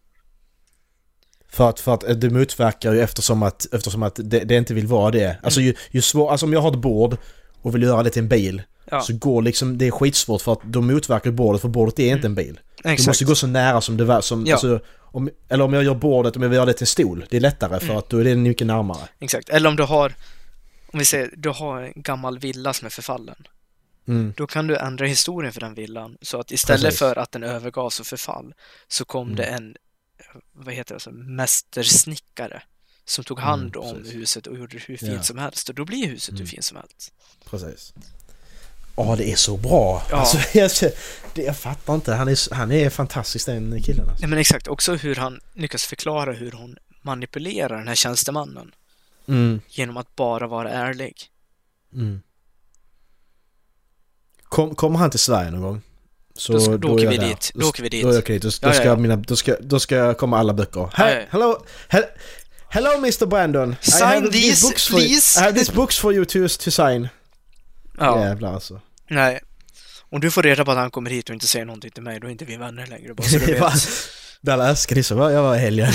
[SPEAKER 4] För att, för att det motverkar ju eftersom att, eftersom att det, det inte vill vara det. Alltså ju, ju svår, alltså om jag har ett bord och vill göra det till en bil
[SPEAKER 3] Ja,
[SPEAKER 4] så går liksom, det är skitsvårt för att då motverkar bordet för bordet är inte en bil. Du
[SPEAKER 3] exakt.
[SPEAKER 4] måste gå så nära som det var, som,
[SPEAKER 3] Ja.
[SPEAKER 4] alltså, om, eller om jag gör bordet, om jag vill göra det till en stol, det är lättare för
[SPEAKER 3] Mm.
[SPEAKER 4] att då är det mycket närmare.
[SPEAKER 3] Exakt. Eller om du har, om vi säger, du har en gammal villa som är förfallen.
[SPEAKER 4] Mm.
[SPEAKER 3] Då kan du ändra historien för den villan så att istället
[SPEAKER 4] Precis.
[SPEAKER 3] för att den övergavs och förfall så kom
[SPEAKER 4] Mm.
[SPEAKER 3] det en, vad heter det, alltså, mästersnickare som tog hand
[SPEAKER 4] Mm,
[SPEAKER 3] om
[SPEAKER 4] precis.
[SPEAKER 3] huset och gjorde det hur fint
[SPEAKER 4] Ja.
[SPEAKER 3] som helst och då blir huset hur
[SPEAKER 4] Mm.
[SPEAKER 3] fint som helst.
[SPEAKER 4] Precis. Ja, det är så bra!
[SPEAKER 3] Ja.
[SPEAKER 4] Alltså, jag, det, jag fattar inte. Han är, han är fantastisk den killen alltså.
[SPEAKER 3] Nej men exakt, också hur han lyckas förklara hur hon manipulerar den här tjänstemannen
[SPEAKER 4] Mm.
[SPEAKER 3] genom att bara vara ärlig.
[SPEAKER 4] Mm. Kom, kommer han till Sverige någon gång? Så
[SPEAKER 3] Då ska- då åker vi
[SPEAKER 4] jag där.
[SPEAKER 3] dit. Då åker vi dit.
[SPEAKER 4] Då åker dit. Då, då,
[SPEAKER 3] Ja, ja,
[SPEAKER 4] ska
[SPEAKER 3] ja.
[SPEAKER 4] Mina, då, ska, då ska komma alla böcker.
[SPEAKER 3] Ja,
[SPEAKER 4] Hey,
[SPEAKER 3] ja, ja.
[SPEAKER 4] hello, he, hello Mr Brandon! I
[SPEAKER 3] Sign
[SPEAKER 4] have
[SPEAKER 3] these,
[SPEAKER 4] books for,
[SPEAKER 3] please.
[SPEAKER 4] I have these books for you to, to sign.
[SPEAKER 3] Ja,
[SPEAKER 4] Jävlar alltså.
[SPEAKER 3] nej. Om du får reda på att han kommer hit och inte säger någonting till mig, då är inte vi vänner längre, bara så du vet.
[SPEAKER 4] Dallas, ska ni så vara? Jag var i helgen.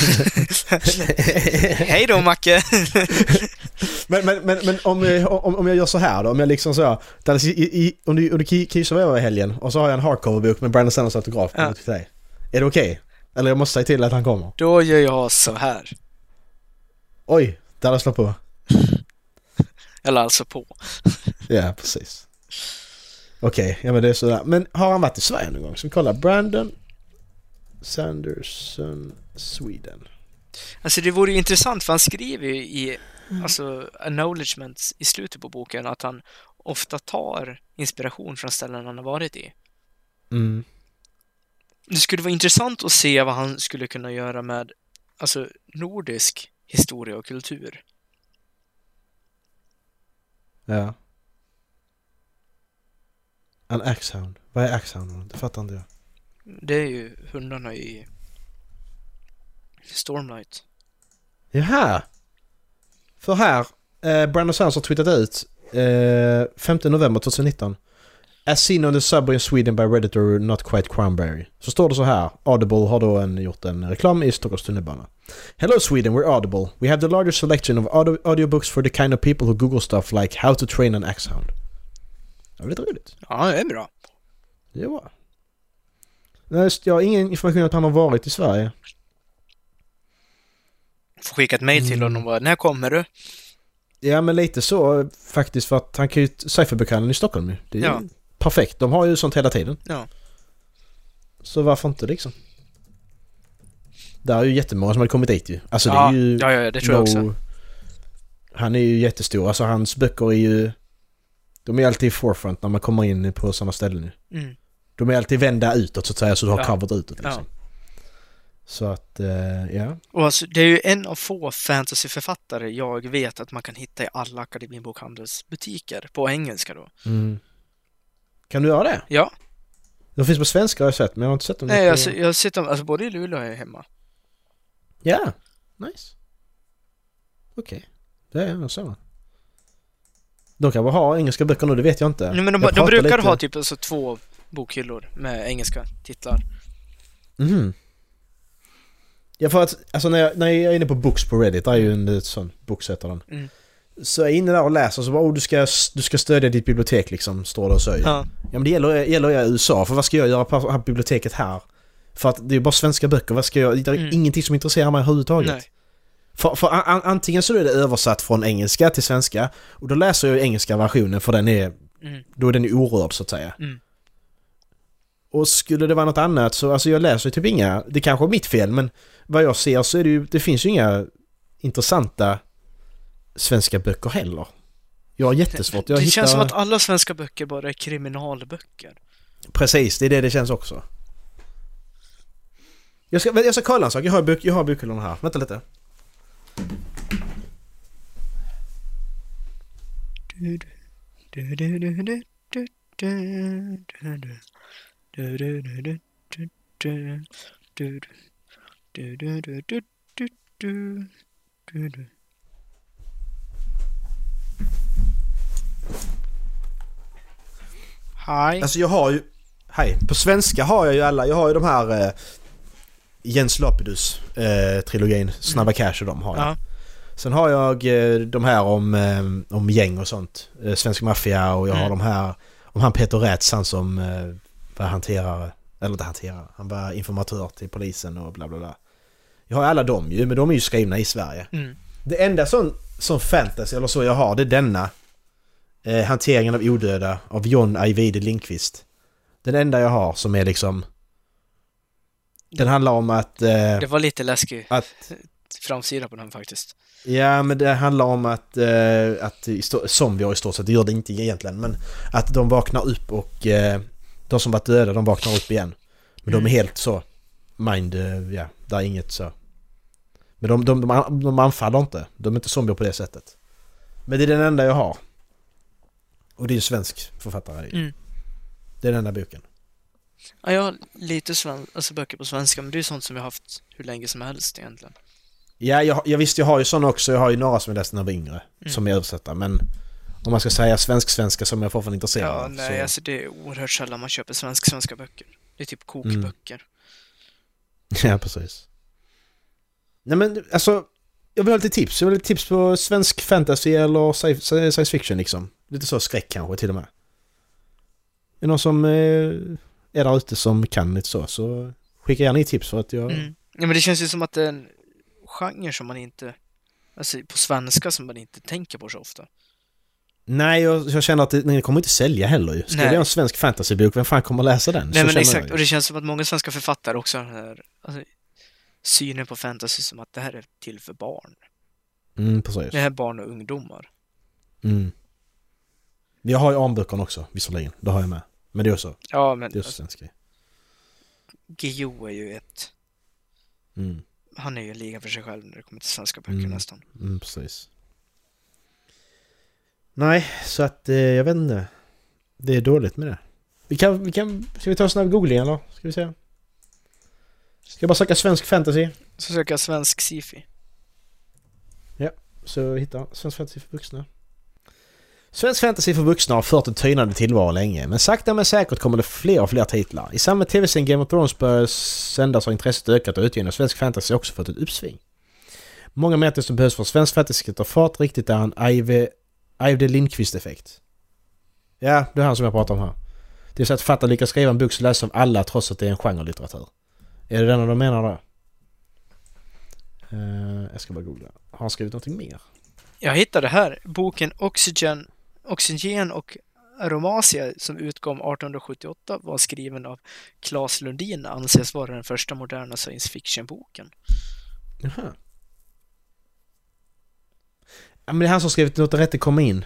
[SPEAKER 3] Hej då Macke!
[SPEAKER 4] men men, men, men om, eh, om, om jag gör så här då, om jag liksom så Dallas, i, i, om du, om du ki- kissar vad jag var i helgen och så har jag en hardcover-bok med Brandon Sanders autograf
[SPEAKER 3] Ja.
[SPEAKER 4] till dig. Är det okej? Eller jag måste säga till att han kommer?
[SPEAKER 3] Då gör jag så här.
[SPEAKER 4] Oj, Dallas slår på.
[SPEAKER 3] Eller alltså på.
[SPEAKER 4] Ja, precis. Okej, ja men det är sådär. Men har han varit i Sverige någon gång? Vi kolla? Brandon Sanderson, Sweden.
[SPEAKER 3] Alltså det vore ju intressant för han skriver ju i alltså acknowledgements i slutet på boken att han ofta tar inspiration från ställen han har varit i.
[SPEAKER 4] Mm.
[SPEAKER 3] Det skulle vara intressant att se vad han skulle kunna göra med alltså nordisk historia och kultur.
[SPEAKER 4] Ja. En axhound. Vad är axhound? Det fattar inte jag.
[SPEAKER 3] Det är ju hundarna i Stormlight.
[SPEAKER 4] Jaha! För här, eh, Brandon Sands har twittrat ut eh, 5 november 2019. As seen on the subway in Sweden by redditor Not Quite Cranberry. Så står det så här. Audible har då en, gjort en reklam i Stockholms tunnelbana. Hello Sweden, we're Audible. We have the largest selection of audio audiobooks for the kind of people who google stuff like how to train an axhound. Det var lite roligt.
[SPEAKER 3] Ja, det är bra.
[SPEAKER 4] Det var. Nej, Jag har ingen information att han har varit i Sverige.
[SPEAKER 3] Får skicka ett mejl till honom och bara, när kommer du?
[SPEAKER 4] Ja men lite så faktiskt för att han kan ju... Cypherbokhandeln i Stockholm ju. Det är
[SPEAKER 3] Ja.
[SPEAKER 4] ju perfekt. De har ju sånt hela tiden.
[SPEAKER 3] Ja.
[SPEAKER 4] Så varför inte liksom? Där är ju jättemånga som har kommit dit ju. Alltså
[SPEAKER 3] ja,
[SPEAKER 4] det är ju...
[SPEAKER 3] ja, ja, det tror jag också.
[SPEAKER 4] Han är ju jättestor. Alltså hans böcker är ju... De är alltid i forefront när man kommer in på sådana ställen ju.
[SPEAKER 3] Mm.
[SPEAKER 4] De är alltid vända utåt så att säga så du har
[SPEAKER 3] Ja.
[SPEAKER 4] covert utåt
[SPEAKER 3] Ja.
[SPEAKER 4] liksom. Så att, eh, ja.
[SPEAKER 3] Och alltså, det är ju en av få fantasyförfattare jag vet att man kan hitta i alla Akademibokhandelsbutiker på engelska då.
[SPEAKER 4] Mm. Kan du göra det?
[SPEAKER 3] Ja,
[SPEAKER 4] De finns på svenska har jag sett men jag har inte sett dem
[SPEAKER 3] nej,
[SPEAKER 4] på...
[SPEAKER 3] alltså, jag har sett dem, alltså både i Luleå och här hemma.
[SPEAKER 4] Ja, nice. Okej, det är jag så. De kanske har engelska böcker nu, det vet jag inte.
[SPEAKER 3] Nej, men de,
[SPEAKER 4] Jag
[SPEAKER 3] de brukar
[SPEAKER 4] lite-
[SPEAKER 3] ha typ alltså två bokhyllor med engelska titlar.
[SPEAKER 4] Mhm. Ja för att, alltså när jag, när jag är inne på Books på Reddit, det är ju en sån boksättare den.
[SPEAKER 3] Mm.
[SPEAKER 4] Så jag är inne där och läser så bara oh, du ska, du ska stödja ditt bibliotek liksom, står det och säger. Ja.
[SPEAKER 3] Ja.
[SPEAKER 4] men det gäller, gäller jag i USA, för vad ska jag göra på här biblioteket här? För att det är bara svenska böcker, vad ska jag, det är
[SPEAKER 3] Mm.
[SPEAKER 4] ingenting som intresserar mig överhuvudtaget.
[SPEAKER 3] Nej.
[SPEAKER 4] För, för an, antingen så är det översatt från engelska till svenska och då läser jag engelska versionen för den är,
[SPEAKER 3] Mm.
[SPEAKER 4] då är den ju orörd så att säga.
[SPEAKER 3] Mm.
[SPEAKER 4] Och skulle det vara något annat så, alltså jag läser ju typ inga, det kanske är mitt fel men vad jag ser så är det ju, det finns ju inga intressanta svenska böcker heller. Jag har jättesvårt, jag
[SPEAKER 3] det
[SPEAKER 4] hittar...
[SPEAKER 3] känns som att alla svenska böcker bara är kriminalböcker.
[SPEAKER 4] Precis, det är det det känns också. Jag ska, jag ska kolla en sak, jag har, bok, jag har bokhyllorna här. Vänta lite.
[SPEAKER 3] Hej.
[SPEAKER 4] Alltså jag har ju... Hej. På svenska har jag ju alla, jag har ju de här... Eh, Jens Lapidus eh, Snabba Cash och de har jag.
[SPEAKER 3] Ja.
[SPEAKER 4] Sen har jag eh, de här om, eh, om gäng och sånt. Eh, Svensk maffia och jag har
[SPEAKER 3] Mm.
[SPEAKER 4] de här om han Peter Rätz, han som eh, var hanterare, eller inte hanterare, han var informatör till polisen och bla bla bla. Jag har alla dem ju, men de är ju skrivna i Sverige.
[SPEAKER 3] Mm.
[SPEAKER 4] Det enda sån, sån fantasy eller så jag har, det är denna. Eh, Hanteringen av odöda av John Ajvide Lindqvist. Den enda jag har som är liksom... Den handlar om att... Eh,
[SPEAKER 3] Det var lite läskig
[SPEAKER 4] att
[SPEAKER 3] framsida på den faktiskt.
[SPEAKER 4] Ja, men det handlar om att, eh, att zombier i stort sett, det gör det inte egentligen, men att de vaknar upp och eh, de som varit döda, de vaknar upp igen. Men de är
[SPEAKER 3] Mm.
[SPEAKER 4] helt så, mind, eh, ja, där är inget så. Men de, de, de, de anfaller inte, de är inte zombier på det sättet. Men det är den enda jag har. Och det är en svensk författare.
[SPEAKER 3] Mm.
[SPEAKER 4] Det är den enda boken.
[SPEAKER 3] Ja, jag har lite sven- alltså böcker på svenska, men det är ju sånt som jag har haft hur länge som helst egentligen.
[SPEAKER 4] Ja, jag, jag visst jag har ju sådana också, jag har ju några som jag läste när jag var yngre,
[SPEAKER 3] Mm.
[SPEAKER 4] som är översatta, men om man ska säga svensk-svenska som jag fortfarande är intresserad
[SPEAKER 3] Ja,
[SPEAKER 4] av,
[SPEAKER 3] nej,
[SPEAKER 4] så...
[SPEAKER 3] alltså det är oerhört sällan man köper svensk-svenska böcker. Det är typ kokböcker.
[SPEAKER 4] Ja, precis. Nej men alltså, jag vill ha lite tips. Jag vill ha lite tips på svensk fantasy eller sci- sci- science fiction liksom. Lite så skräck kanske till och med. Är det någon som eh, är där ute som kan lite så, så skicka gärna i tips för att jag...
[SPEAKER 3] Mm. Ja, men det känns ju som att det är en genre som man inte, alltså på svenska som man inte tänker på så ofta.
[SPEAKER 4] Nej, jag, jag känner att det, den kommer inte sälja heller ju. Ska vi göra en svensk fantasybok, vem fan kommer att läsa den?
[SPEAKER 3] Nej
[SPEAKER 4] Så
[SPEAKER 3] men exakt,
[SPEAKER 4] jag
[SPEAKER 3] och det känns som att många svenska författare också har den här alltså, synen på fantasy som att det här är till för barn.
[SPEAKER 4] Mm, precis.
[SPEAKER 3] Det här är barn och ungdomar.
[SPEAKER 4] Mm. Jag har ju armböckerna också, visserligen. Det har jag med. Men det är också,
[SPEAKER 3] Ja, men
[SPEAKER 4] det är också svensk grej.
[SPEAKER 3] Guillou är ju ett...
[SPEAKER 4] Mm.
[SPEAKER 3] Han är ju en liga för sig själv när det kommer till svenska böcker
[SPEAKER 4] Mm.
[SPEAKER 3] nästan.
[SPEAKER 4] Mm, precis. Nej, så att eh, jag vet inte. Det är dåligt med det. Vi kan, vi kan, ska vi ta en snabb googling eller? Ska vi se? Ska jag bara söka svensk fantasy?
[SPEAKER 3] Så söker jag svensk sci-fi.
[SPEAKER 4] Så hitta svensk fantasy för vuxna. Svensk fantasy för vuxna har fört en tynande tillvaro länge, men sakta men säkert kommer det fler och fler titlar. I samband med tv-serien Game of Thrones började sändas har intresset ökat och utgivningen av svensk fantasy också fått ett uppsving. Många menar som behövs för svensk fantasy ska ta fart riktigt är en Ive, Ive Lindqvist-effekt. Ja, det är han som jag pratar om här. Det är så att författaren lyckas skriva en bok som läses av alla trots att det är en genrelitteratur. Är det den de menar då? Eh, jag ska bara googla. Har han skrivit någonting mer?
[SPEAKER 3] Jag hittade här boken Oxygen, Oxygen och Aromasia som utkom 1878 var skriven av Claes Lundin anses vara den första moderna science fiction-boken.
[SPEAKER 4] Jaha. Ja, men det är han som skrivit Låt rätte komma in.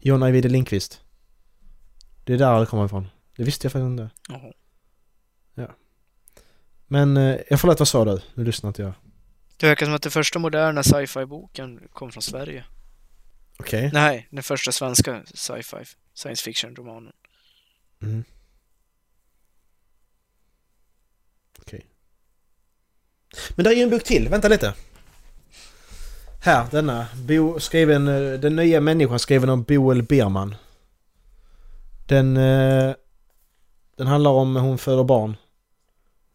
[SPEAKER 4] John Ajvide Lindqvist. Det är där det kommer ifrån. Det visste jag faktiskt inte.
[SPEAKER 3] Jaha.
[SPEAKER 4] Men eh, jag förlåt, vad sa du? Nu lyssnar inte jag.
[SPEAKER 3] Det verkar som att den första moderna sci-fi-boken kom från Sverige.
[SPEAKER 4] Okej.
[SPEAKER 3] Nej, den första svenska sci-fi science fiction-romanen.
[SPEAKER 4] Mm. Okej. Men det är ju en bok till. Vänta lite. Här, denna. Bo, skriven, eh, den nya människan skriven av Boel Berman. Den... eh, Den handlar om hon föder barn.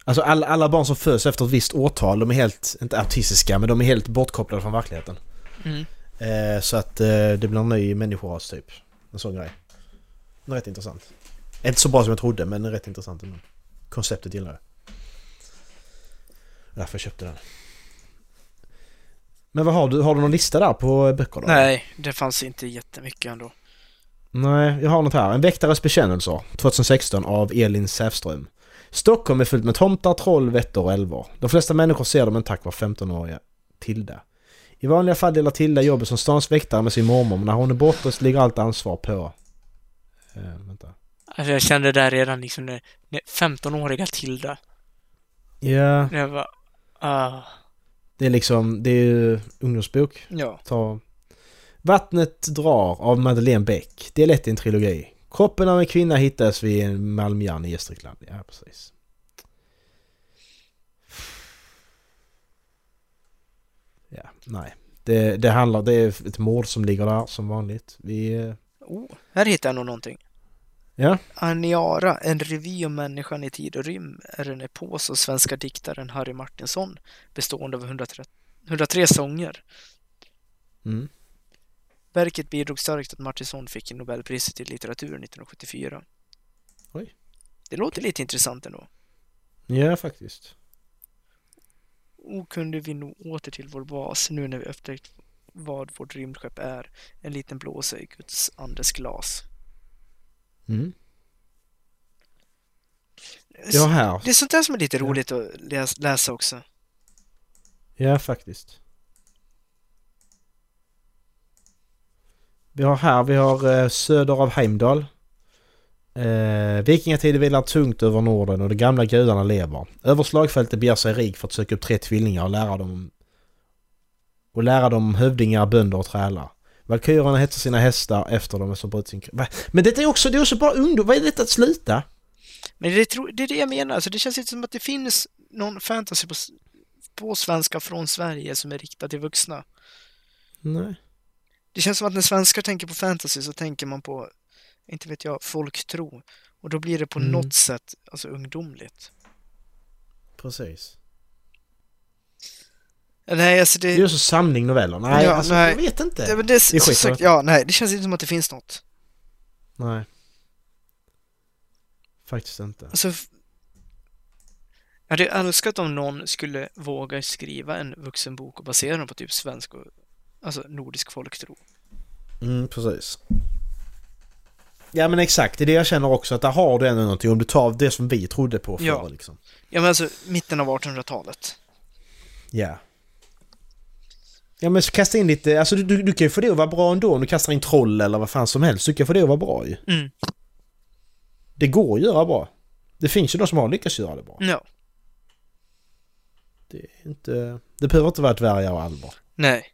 [SPEAKER 4] Alltså alla, alla barn som föds efter ett visst årtal, de är helt, inte autistiska, men de är helt bortkopplade från verkligheten.
[SPEAKER 3] Mm.
[SPEAKER 4] Eh, så att eh, det blir en ny människoras typ. En sån grej. Den är rätt intressant. Inte så bra som jag trodde men rätt intressant. Konceptet gillar jag. Därför jag köpte den. Men vad har du? Har du någon lista där på böcker då?
[SPEAKER 3] Nej, det fanns inte jättemycket ändå.
[SPEAKER 4] Nej, jag har något här. En väktares bekännelser 2016 av Elin Säfström. Stockholm är fullt med tomtar, troll, vättor och älvor. De flesta människor ser dem en tack vare 15-åriga Tilda. I vanliga fall delar Tilda jobbet som stans väktare med sin mormor men när hon är borta så ligger allt ansvar på... Eh, vänta.
[SPEAKER 3] Alltså jag kände där redan liksom när, när 15-åriga Tilda.
[SPEAKER 4] Ja,
[SPEAKER 3] När jag var... Ah,
[SPEAKER 4] det är liksom... Det är ju ungdomsbok.
[SPEAKER 3] ja.
[SPEAKER 4] Ta... Vattnet drar av Madeleine Beck. Det är lätt en trilogi. Kroppen av en kvinna hittas vid en Malmjärn i Gästrikland. Ja, precis. Ja, nej. Det, det handlar... Det är ett mord som ligger där som vanligt. Vi... eh,
[SPEAKER 3] Oh, här hittar jag nog någonting.
[SPEAKER 4] Ja.
[SPEAKER 3] Aniara, en revy om människan i tid och rymd, är en epos av svenska diktaren Harry Martinsson bestående av 103, 103 sånger.
[SPEAKER 4] Mm.
[SPEAKER 3] Verket bidrog starkt att Martinsson fick Nobelpriset i litteratur 1974.
[SPEAKER 4] Oj.
[SPEAKER 3] Det låter lite intressant ändå.
[SPEAKER 4] Ja, faktiskt.
[SPEAKER 3] Och kunde vi nå åter till vår bas nu när vi upptäckt vad vårt rymdskepp är. En liten blåsa i Guds andes glas.
[SPEAKER 4] Mm. Ja, här.
[SPEAKER 3] Det är sånt där som är lite
[SPEAKER 4] Ja.
[SPEAKER 3] roligt att läs- läsa också.
[SPEAKER 4] Ja, faktiskt. Vi har här, vi har eh, söder av Heimdal. Eh, Vikingatiden vilar tungt över Norden och de gamla gudarna lever. Över slagfältet beger sig Rik för att söka upp tre tvillingar och lära dem och lära dem hövdingar, bönder och trälar. Valkyrierna hetsar sina hästar efter dem som brutit sin... Va? Men detta är också, det är också bara ungdom. Vad är detta att sluta?
[SPEAKER 3] Men det, tro- det är det jag menar, alltså det känns inte som att det finns någon fantasy på, på svenska från Sverige som är riktad till vuxna.
[SPEAKER 4] Nej.
[SPEAKER 3] Det känns som att när svenskar tänker på fantasy så tänker man på, inte vet jag, folktro. Och då blir det på
[SPEAKER 4] Mm.
[SPEAKER 3] något sätt alltså ungdomligt.
[SPEAKER 4] Precis.
[SPEAKER 3] Nej, alltså det...
[SPEAKER 4] Det är också samling noveller. Nej,
[SPEAKER 3] Ja,
[SPEAKER 4] alltså,
[SPEAKER 3] nej.
[SPEAKER 4] jag vet inte.
[SPEAKER 3] Ja, men det,
[SPEAKER 4] Det är skit,
[SPEAKER 3] så, ja, nej, det känns inte som att det finns något.
[SPEAKER 4] Nej. Faktiskt inte.
[SPEAKER 3] Alltså, jag hade önskat om någon skulle våga skriva en vuxenbok och basera den på typ svensk och alltså nordisk folktro.
[SPEAKER 4] Mm, precis. Ja men exakt, det är det jag känner också att där har du ändå någonting om du tar det som vi trodde på förr
[SPEAKER 3] Ja.
[SPEAKER 4] liksom.
[SPEAKER 3] Ja men alltså mitten av 1800-talet.
[SPEAKER 4] Ja. Ja men så kasta in lite, alltså du, du, du kan ju få det att vara bra ändå om du kastar in troll eller vad fan som helst. Du kan få det att vara bra ju.
[SPEAKER 3] Mm.
[SPEAKER 4] Det går att göra bra. Det finns ju de som har lyckats göra det bra.
[SPEAKER 3] Ja.
[SPEAKER 4] Det är inte... Det behöver inte vara dvärgar och alver.
[SPEAKER 3] Nej.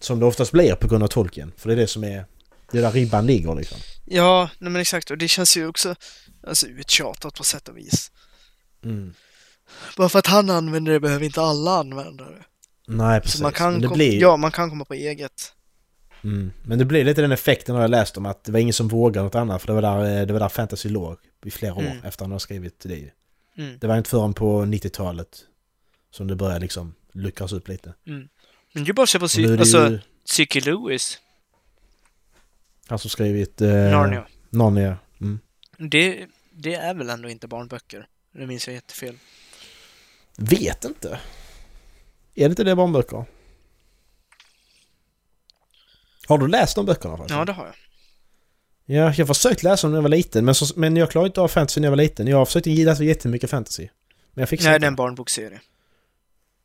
[SPEAKER 4] Som det oftast blir på grund av tolken. För det är det som är... Det är där ribban ligger liksom.
[SPEAKER 3] Ja, nej men exakt. Och det känns ju också alltså, uttjatat på sätt och vis.
[SPEAKER 4] Mm.
[SPEAKER 3] Bara för att han använder det behöver inte alla använda det.
[SPEAKER 4] Nej precis.
[SPEAKER 3] Så man kan,
[SPEAKER 4] Men det blir...
[SPEAKER 3] ja, man kan komma på eget.
[SPEAKER 4] Mm. Men det blir lite den effekten har jag läst om att det var ingen som vågade något annat. För det var där, det var där fantasy låg i flera år
[SPEAKER 3] Mm.
[SPEAKER 4] efter han har skrivit det.
[SPEAKER 3] Mm.
[SPEAKER 4] Det var inte förrän på 90-talet som det började liksom luckras upp lite.
[SPEAKER 3] Men det är ju bara att se på
[SPEAKER 4] det
[SPEAKER 3] alltså,
[SPEAKER 4] ju
[SPEAKER 3] Lewis,
[SPEAKER 4] han som skrivit... Eh,
[SPEAKER 3] Narnia.
[SPEAKER 4] Narnia. Mm.
[SPEAKER 3] Det, det är väl ändå inte barnböcker? Det minns jag jättefel.
[SPEAKER 4] Vet inte. Är det inte det barnböcker? Har du läst de böckerna förresten?
[SPEAKER 3] Ja, det har jag.
[SPEAKER 4] Ja, jag har försökt läsa dem när jag var liten men, så, men jag klarade inte av fantasy när jag var liten. Jag har försökt läsa jättemycket fantasy. Men jag fick
[SPEAKER 3] Nej, det är en barnbokserie.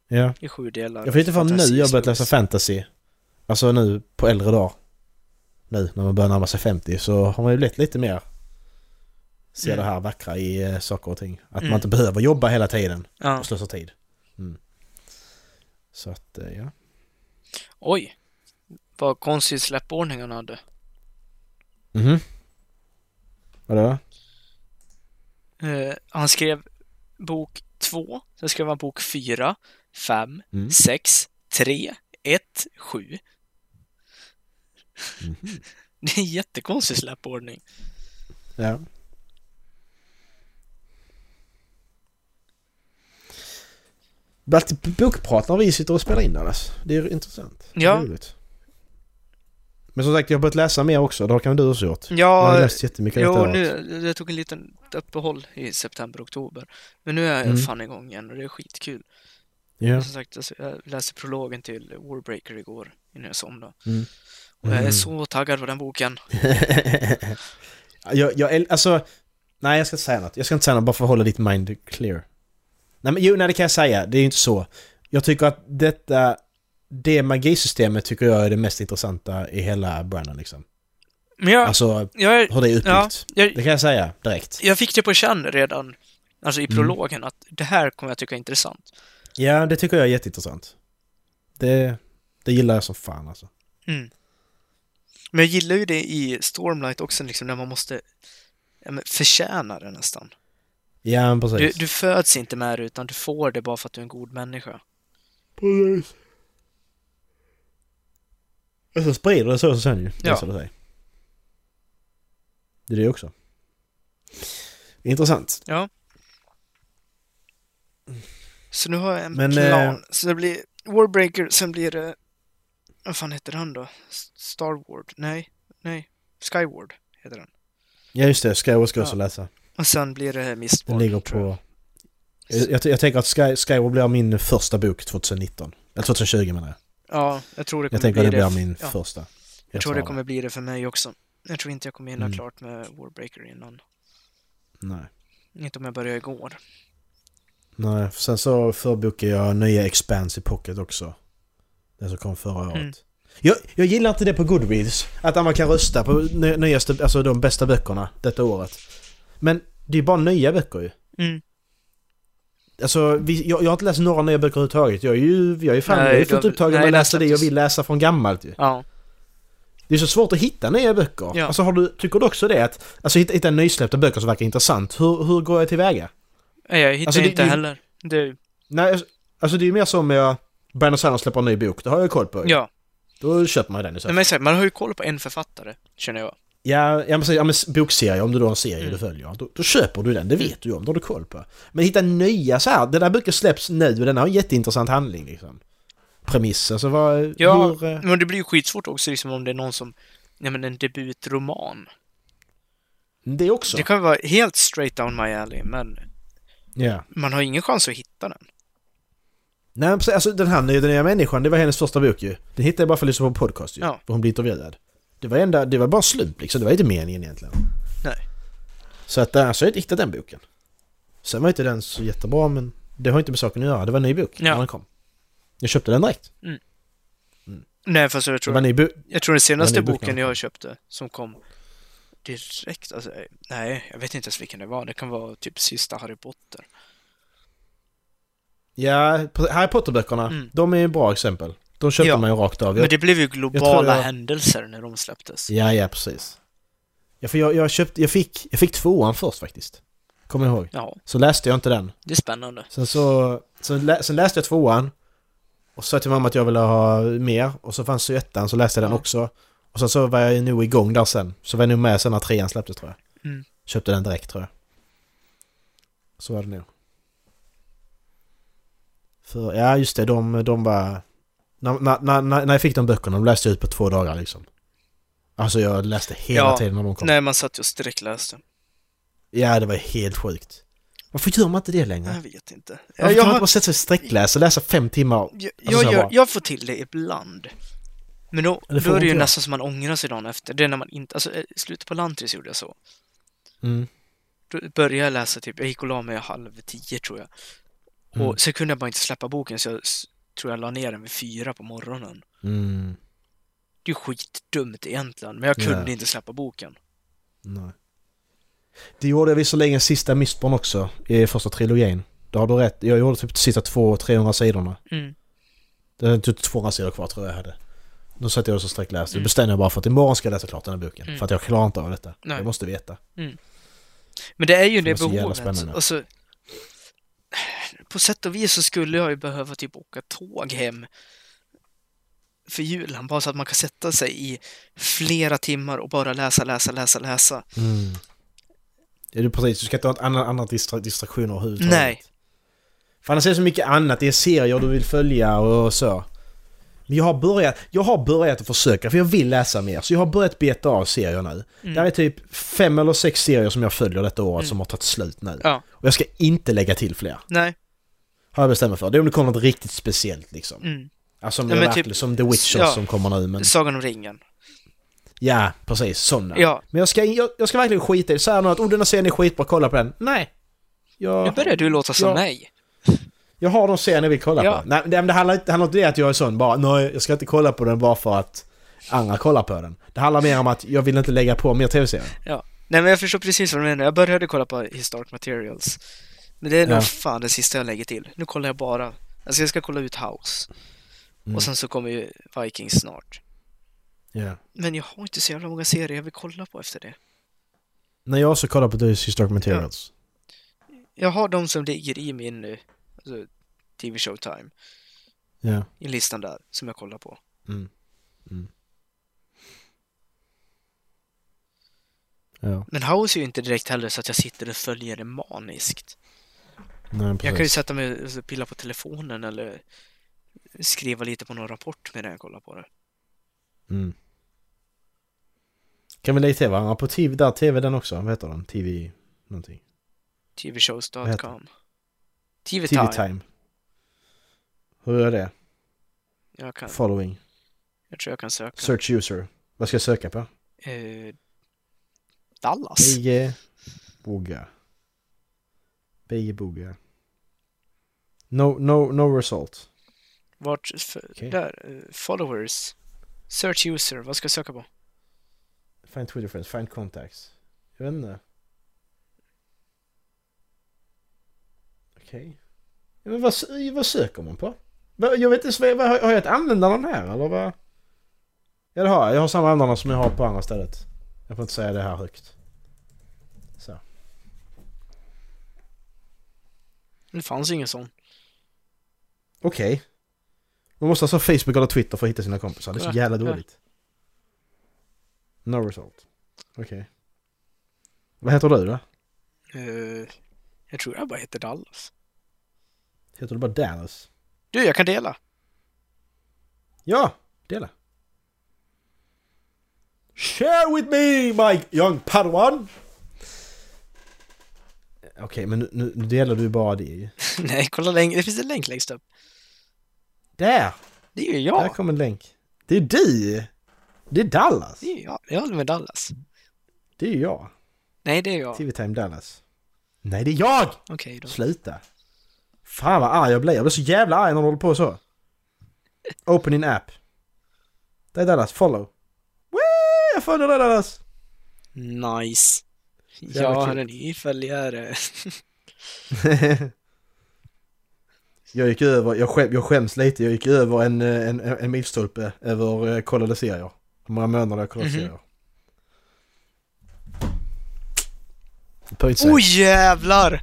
[SPEAKER 4] Ja.
[SPEAKER 3] I sju delar.
[SPEAKER 4] Jag vet inte förrän nu jag börjat läsa fantasy. Alltså nu på äldre dagar. Nu när man börjar närma sig 50 så har man ju blivit lite mer... Se
[SPEAKER 3] Mm.
[SPEAKER 4] det här vackra i eh, saker och ting. Att
[SPEAKER 3] Mm.
[SPEAKER 4] man inte behöver jobba hela tiden
[SPEAKER 3] Ja.
[SPEAKER 4] och slösa tid. Mm. Så att, eh, ja.
[SPEAKER 3] Oj! Vad konstig släppordning han hade.
[SPEAKER 4] Mhm. Vadå?
[SPEAKER 3] Eh, han skrev bok två, sen skrev han bok fyra, fem,
[SPEAKER 4] Mm.
[SPEAKER 3] sex, tre, ett, sju.
[SPEAKER 4] Mhm.
[SPEAKER 3] Det är en jättekonstig släppordning.
[SPEAKER 4] Ja. Det är alltid bokprat när vi sitter och spelar in Dallas. Det är intressant. Det är
[SPEAKER 3] Ja.
[SPEAKER 4] roligt. Men som sagt, jag har börjat läsa mer också. Det kan du också gjort. Jag har
[SPEAKER 3] Ja,
[SPEAKER 4] läst jättemycket
[SPEAKER 3] jo, nu, jag tog en liten uppehåll i september, oktober. Men nu är jag
[SPEAKER 4] Mm.
[SPEAKER 3] fan igång igen och det är skitkul.
[SPEAKER 4] Ja.
[SPEAKER 3] Som sagt, alltså, jag läste prologen till Warbreaker igår innan jag somnade.
[SPEAKER 4] Mm.
[SPEAKER 3] Och jag är
[SPEAKER 4] Mm.
[SPEAKER 3] så taggad på den boken.
[SPEAKER 4] jag, jag, alltså... Nej, jag ska inte säga något. Jag ska inte säga något bara för att hålla ditt mind clear. Nej, men jo, nej, det kan jag säga. Det är ju inte så. Jag tycker att detta... Det magisystemet tycker jag är det mest intressanta i hela Brandon liksom.
[SPEAKER 3] Men jag,
[SPEAKER 4] Alltså,
[SPEAKER 3] jag,
[SPEAKER 4] hur det är utbyggt.
[SPEAKER 3] ja, jag,
[SPEAKER 4] Det kan jag säga direkt.
[SPEAKER 3] jag fick det på känn redan, alltså i
[SPEAKER 4] Mm.
[SPEAKER 3] prologen, att det här kommer jag tycka är intressant.
[SPEAKER 4] Ja, det tycker jag är jätteintressant. Det, det gillar jag som fan alltså.
[SPEAKER 3] Mm. Men jag gillar ju det i Stormlight också, liksom, när man måste ja, men förtjäna det nästan.
[SPEAKER 4] Ja, men
[SPEAKER 3] Du,
[SPEAKER 4] precis.
[SPEAKER 3] du föds inte med det, utan du får det bara för att du är en god människa.
[SPEAKER 4] Precis. Och så sprider det så sen ju,
[SPEAKER 3] Ja.
[SPEAKER 4] det sig. Det är det också. Intressant.
[SPEAKER 3] Så nu har jag en
[SPEAKER 4] Men,
[SPEAKER 3] plan.
[SPEAKER 4] eh,
[SPEAKER 3] Så det blir Warbreaker, sen blir det... Vad fan heter han då? Starward? Nej, nej. Skyward heter den.
[SPEAKER 4] Ja just det, Skyward ska jag också
[SPEAKER 3] Ja.
[SPEAKER 4] läsa.
[SPEAKER 3] Och sen blir det
[SPEAKER 4] Den
[SPEAKER 3] Mistborn.
[SPEAKER 4] ligger
[SPEAKER 3] tror jag.
[SPEAKER 4] på... Jag, jag, jag tänker att Sky, Skyward blir min första bok 2019. Eller 2020 menar jag.
[SPEAKER 3] Ja, jag tror det kommer
[SPEAKER 4] Jag tänker
[SPEAKER 3] bli
[SPEAKER 4] att det
[SPEAKER 3] det.
[SPEAKER 4] blir min
[SPEAKER 3] ja,
[SPEAKER 4] första.
[SPEAKER 3] Jag tror det kommer bli det för mig också. Jag tror inte jag kommer hinna
[SPEAKER 4] Mm.
[SPEAKER 3] klart med Warbreaker innan.
[SPEAKER 4] Nej.
[SPEAKER 3] Inte om jag börjar igår.
[SPEAKER 4] Nej, sen så förbokade jag nya Expanse i Pocket också. Den som kom förra året.
[SPEAKER 3] Mm.
[SPEAKER 4] Jag, jag gillar inte det på Goodreads. Att man kan rösta på ny- nyaste, alltså de bästa böckerna detta året. Men det är bara nya böcker ju.
[SPEAKER 3] Mm.
[SPEAKER 4] Alltså, vi, jag, jag har inte läst några nya böcker överhuvudtaget. Jag är ju, jag är fan,
[SPEAKER 3] Nej,
[SPEAKER 4] jag är fullt upptagen med att läsa det jag vill läsa från gammalt ju.
[SPEAKER 3] Ja.
[SPEAKER 4] Det är så svårt att hitta nya böcker.
[SPEAKER 3] Ja.
[SPEAKER 4] Alltså har du, tycker du också det? Att, alltså hitta, hitta nysläppta böcker som verkar intressant. Hur, hur går jag tillväga?
[SPEAKER 3] Nej, Jag hittar
[SPEAKER 4] Alltså, det-
[SPEAKER 3] inte
[SPEAKER 4] det-
[SPEAKER 3] heller. Det,
[SPEAKER 4] Nej, alltså- alltså det är ju mer som med Brandon Sanderson släpper en ny bok. Det har jag koll på.
[SPEAKER 3] ja.
[SPEAKER 4] Då köper man ju den i så
[SPEAKER 3] Nej,
[SPEAKER 4] fall.
[SPEAKER 3] men exakt, man har ju koll på en författare, känner jag.
[SPEAKER 4] Ja, ja, så- ja, men bokserie, om du då har en serie
[SPEAKER 3] Mm.
[SPEAKER 4] du följer, då, då köper du den. Det vet du ju om, då har du koll på. Men hitta nya så här, den där boken släpps nu och den har en jätteintressant handling liksom. Premiss, alltså vad...
[SPEAKER 3] Ja,
[SPEAKER 4] hur, eh,
[SPEAKER 3] men det blir ju skitsvårt också liksom om det är någon som, ja men en debutroman.
[SPEAKER 4] det också.
[SPEAKER 3] Det kan vara helt straight down my alley, men
[SPEAKER 4] Ja.
[SPEAKER 3] man har ingen chans att hitta den.
[SPEAKER 4] Nej precis, alltså den här Nya nya människan, det var hennes första bok ju. Den hittade jag bara för att lyssna på en podcast ju.
[SPEAKER 3] Ja.
[SPEAKER 4] Hon blev intervjuad. Det var, enda, det var bara slump liksom, det var inte meningen egentligen.
[SPEAKER 3] Nej.
[SPEAKER 4] Så att där, så har jag inte hittat den boken. Sen var inte den så jättebra men det har inte med saken att göra. Det var en ny bok
[SPEAKER 3] Ja.
[SPEAKER 4] när den kom. Jag köpte den direkt.
[SPEAKER 3] Nej, fast jag tror,
[SPEAKER 4] bok.
[SPEAKER 3] jag tror den senaste
[SPEAKER 4] är boken.
[SPEAKER 3] jag köpte som kom direkt, alltså, nej, jag vet inte ens vilken det var. Det kan vara typ sista Harry Potter.
[SPEAKER 4] Ja, Harry Potter-böckerna,
[SPEAKER 3] Mm.
[SPEAKER 4] de är bra exempel. De köpte
[SPEAKER 3] Ja.
[SPEAKER 4] man ju rakt av.
[SPEAKER 3] Men
[SPEAKER 4] Jag,
[SPEAKER 3] det blev ju globala
[SPEAKER 4] jag-
[SPEAKER 3] händelser när de släpptes.
[SPEAKER 4] Ja, ja precis. Ja, för jag, jag köpte, jag fick, jag fick tvåan först faktiskt. Kommer jag ihåg.
[SPEAKER 3] Ja,
[SPEAKER 4] Så läste jag inte den.
[SPEAKER 3] det är spännande.
[SPEAKER 4] Sen så... Sen, lä, sen läste jag tvåan. Och så sa till mamma att jag ville ha mer. Och så fanns ju ettan, så läste jag den
[SPEAKER 3] Ja.
[SPEAKER 4] också. Och sen så var jag nog igång där sen. Så var jag nog med sen när trean släpptes tror jag.
[SPEAKER 3] Mm.
[SPEAKER 4] Köpte den direkt tror jag. Så var det nog. För, ja just det, de, de var... När, när, när, när jag fick de böckerna, de läste jag ut på två dagar liksom. Alltså jag läste hela
[SPEAKER 3] Ja,
[SPEAKER 4] tiden när de kom.
[SPEAKER 3] Nej, man satt ju och sträckläste.
[SPEAKER 4] Ja, det var helt sjukt. Varför gör man inte det längre?
[SPEAKER 3] Jag vet inte.
[SPEAKER 4] Varför
[SPEAKER 3] Jag,
[SPEAKER 4] kan man
[SPEAKER 3] har,
[SPEAKER 4] inte bara sätta sig och sträckläsa och läsa fem timmar?
[SPEAKER 3] jag,
[SPEAKER 4] Alltså,
[SPEAKER 3] jag,
[SPEAKER 4] här
[SPEAKER 3] gör,
[SPEAKER 4] bara-
[SPEAKER 3] jag får till det ibland. Men då,
[SPEAKER 4] Det
[SPEAKER 3] då är det ju
[SPEAKER 4] jag.
[SPEAKER 3] nästan som man ångrar sig dagen efter. Det är när man inte, alltså i slutet på Lantris gjorde jag så.
[SPEAKER 4] Mm.
[SPEAKER 3] Då började jag läsa typ, jag gick och la mig halv tio tror jag.
[SPEAKER 4] Mm.
[SPEAKER 3] Och så kunde jag bara inte släppa boken så jag tror jag la ner den vid fyra på morgonen.
[SPEAKER 4] Mm.
[SPEAKER 3] Det är skitdumt egentligen, men jag kunde
[SPEAKER 4] Ja.
[SPEAKER 3] inte släppa boken.
[SPEAKER 4] Nej. Det gjorde jag visserligen sista Mistborn också, i första trilogin. Då har du rätt. Jag gjorde typ de sista 200-300 sidorna.
[SPEAKER 3] Mm.
[SPEAKER 4] Det är typ 200 sidor kvar tror jag jag hade. Då satt jag och sträckläste.
[SPEAKER 3] Mm.
[SPEAKER 4] Bestämde jag bara för att imorgon ska jag läsa klart den här boken.
[SPEAKER 3] Mm.
[SPEAKER 4] För att jag klarar inte av detta.
[SPEAKER 3] Nej.
[SPEAKER 4] Jag måste veta.
[SPEAKER 3] Men det är ju
[SPEAKER 4] Det
[SPEAKER 3] det behovet. Alltså, på sätt och vis så skulle jag ju behöva typ åka tåg hem för julen, bara så att man kan sätta sig i flera timmar och bara läsa, läsa, läsa, läsa.
[SPEAKER 4] Mm. Ja, du precis. Du ska inte ha ett annat, annat distra, distraktioner överhuvudtaget.
[SPEAKER 3] Nej.
[SPEAKER 4] För annars är det så mycket annat. Det är serier du vill följa och så. Men jag har börjat, jag har börjat att försöka för jag vill läsa mer. Så jag har börjat beta av serier nu.
[SPEAKER 3] Mm.
[SPEAKER 4] Det är typ fem eller sex serier som jag följer detta året som har tagit slut nu.
[SPEAKER 3] Ja.
[SPEAKER 4] Och jag ska inte lägga till fler.
[SPEAKER 3] Nej.
[SPEAKER 4] Har jag bestämt mig för. Det är om det kommer något riktigt speciellt liksom.
[SPEAKER 3] Mm.
[SPEAKER 4] Alltså som,
[SPEAKER 3] Ja, men
[SPEAKER 4] verkligen,
[SPEAKER 3] typ-
[SPEAKER 4] som The Witcher
[SPEAKER 3] ja.
[SPEAKER 4] som kommer nu. Men,
[SPEAKER 3] Sagan om ringen.
[SPEAKER 4] ja, precis. Sådana.
[SPEAKER 3] Ja.
[SPEAKER 4] Men jag ska, jag, jag ska verkligen skita i det. Säger någon att oh, den här serien är skitbra, kolla på den. Nej. Jag,
[SPEAKER 3] Nu börjar du låta som mig.
[SPEAKER 4] Jag har de serier jag vill kolla
[SPEAKER 3] Ja.
[SPEAKER 4] på. Nej, det, det handlar det handlar inte om det att jag är sån bara, nej, jag ska inte kolla på den bara för att andra kollar på den. Det handlar mer om att jag vill inte lägga på mer tv-serier.
[SPEAKER 3] Ja. Nej, men jag förstår precis vad du menar. Jag började kolla på Historic Materials. Men det är nog
[SPEAKER 4] Ja.
[SPEAKER 3] fan det sista jag lägger till. Nu kollar jag bara... Alltså jag ska kolla ut House.
[SPEAKER 4] Mm.
[SPEAKER 3] Och sen så kommer ju Vikings snart.
[SPEAKER 4] Ja.
[SPEAKER 3] Men jag har inte så jävla många serier jag vill kolla på efter det.
[SPEAKER 4] När jag också kollar på The Historic Materials.
[SPEAKER 3] Jag har de som ligger i min eh, alltså, TV Showtime.
[SPEAKER 4] Ja.
[SPEAKER 3] I listan där, som jag kollar på.
[SPEAKER 4] Mm. Mm. Ja,
[SPEAKER 3] Men House är ju inte direkt heller så att jag sitter och följer det maniskt.
[SPEAKER 4] Nej.
[SPEAKER 3] Jag kan ju sätta mig och pilla på telefonen eller skriva lite på någon rapport medan jag kollar på det.
[SPEAKER 4] Mm. Kan vi lägga till varandra på TV, där TV den också, vad heter den? TV någonting?
[SPEAKER 3] tvshows.com TV
[SPEAKER 4] TV
[SPEAKER 3] Time.
[SPEAKER 4] Hur är det?
[SPEAKER 3] Jag, kan,
[SPEAKER 4] Following.
[SPEAKER 3] jag tror jag kan söka.
[SPEAKER 4] Search user. Vad ska jag söka på?
[SPEAKER 3] Eh, Dallas?
[SPEAKER 4] Bige Boga. Bige Boga. No, no, no result.
[SPEAKER 3] Vart?
[SPEAKER 4] Okej.
[SPEAKER 3] Där. eh, followers. Search user. Vad ska jag söka på?
[SPEAKER 4] Find Twitter friends, find contacts. Jag vet inte. Okej. Ja, Men vad, vad söker man på? Jag vet inte, vad- har jag ett användarnamn här eller vad? Ja det har jag. Jag har samma användarnamn som jag har på andra stället. Jag får inte säga det här högt. Så.
[SPEAKER 3] Det fanns ingen sån.
[SPEAKER 4] Okej. Man måste alltså ha Facebook eller Twitter för att hitta sina kompisar. Det är så jävla dåligt. No result. Okej. Vad heter du då?
[SPEAKER 3] Eh, jag tror jag bara heter Dallas.
[SPEAKER 4] Heter du bara Dallas?
[SPEAKER 3] Du, jag kan dela.
[SPEAKER 4] Ja, dela. Share with me my young padawan! Okej, men nu, nu, nu delar du bara det ju.
[SPEAKER 3] Nej, kolla längre. Det finns en länk längst upp.
[SPEAKER 4] Där!
[SPEAKER 3] Det är ju
[SPEAKER 4] Där
[SPEAKER 3] jag.
[SPEAKER 4] kom en länk. Det är du! Det är Dallas.
[SPEAKER 3] Det är jag. Jag håller med Dallas.
[SPEAKER 4] Det är jag.
[SPEAKER 3] Nej, det är jag.
[SPEAKER 4] TV Time Dallas. Nej, det är jag!
[SPEAKER 3] Okej då.
[SPEAKER 4] Sluta. Fan vad arg jag blir. Jag blir så jävla arg när du håller på så. Open in app. Det är Dallas. Follow. Wee! Jag följer dig Dallas!
[SPEAKER 3] Nice. Jag har en ny följare.
[SPEAKER 4] jag gick över, jag, skäm, jag skäms lite, jag gick över en, eh, en, en milstolpe över eh, kollade serier. Hur många månader jag kollade serier. Behöver inte säga.
[SPEAKER 3] Oj jävlar!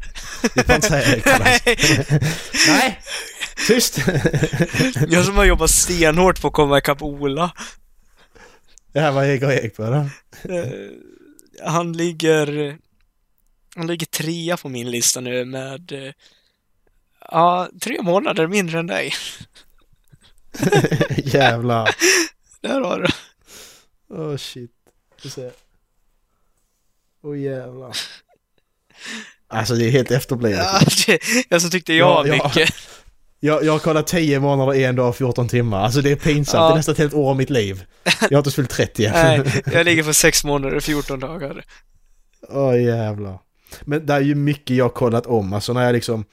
[SPEAKER 4] Du får inte säga det.
[SPEAKER 3] Nej!
[SPEAKER 4] Nej! Tyst!
[SPEAKER 3] Jag som har jobbat stenhårt på att komma ikapp Ola.
[SPEAKER 4] ja, vad går jag på då?
[SPEAKER 3] Eh, Han ligger... Han ligger trea på min lista nu med... Ja, tre månader mindre än dig.
[SPEAKER 4] Jävlar.
[SPEAKER 3] Där har du.
[SPEAKER 4] Åh oh, shit. Får se. Åh oh, jävlar. Alltså det är helt efterblivet.
[SPEAKER 3] Ja, det, jag så tyckte jag
[SPEAKER 4] Ja,
[SPEAKER 3] mycket.
[SPEAKER 4] Jag, jag har kollat 10 månader, en dag, 14 timmar. Alltså det är pinsamt.
[SPEAKER 3] Ja.
[SPEAKER 4] Det är nästan ett helt år av mitt liv. Jag har inte fyllt 30 än.
[SPEAKER 3] Nej, jag ligger på sex månader och 14 dagar.
[SPEAKER 4] Åh jävlar. Men det är ju mycket jag har kollat om. Alltså när jag liksom...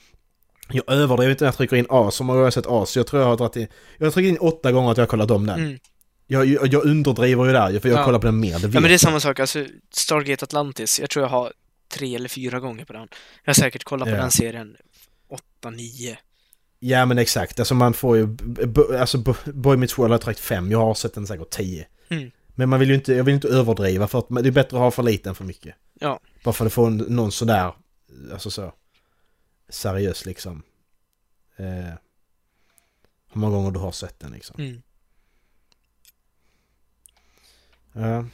[SPEAKER 4] Jag överdriver inte när jag trycker in A. Så många gånger har jag sett A. Så jag tror jag har dragit in... Jag har tryckt in åtta gånger att jag har kollat om den.
[SPEAKER 3] Mm.
[SPEAKER 4] Jag, jag, jag underdriver ju där för jag
[SPEAKER 3] Ja.
[SPEAKER 4] kollar på den mer. Det
[SPEAKER 3] Ja, men det är samma sak. Alltså, Stargate Atlantis. Jag tror jag har tre eller fyra gånger på den. Jag har säkert kollat på
[SPEAKER 4] Ja.
[SPEAKER 3] den serien åtta, nio.
[SPEAKER 4] Ja men exakt, alltså man får ju... Alltså Boy Meets World har jag tryckt fem, jag har sett den säkert tio.
[SPEAKER 3] Mm.
[SPEAKER 4] Men man vill ju inte, jag vill inte överdriva för att det är bättre att ha för lite än för mycket.
[SPEAKER 3] Ja.
[SPEAKER 4] Bara för att få någon sådär, alltså så, seriös liksom. Eh, hur många gånger du har sett den liksom.
[SPEAKER 3] Mm.
[SPEAKER 4] Ja.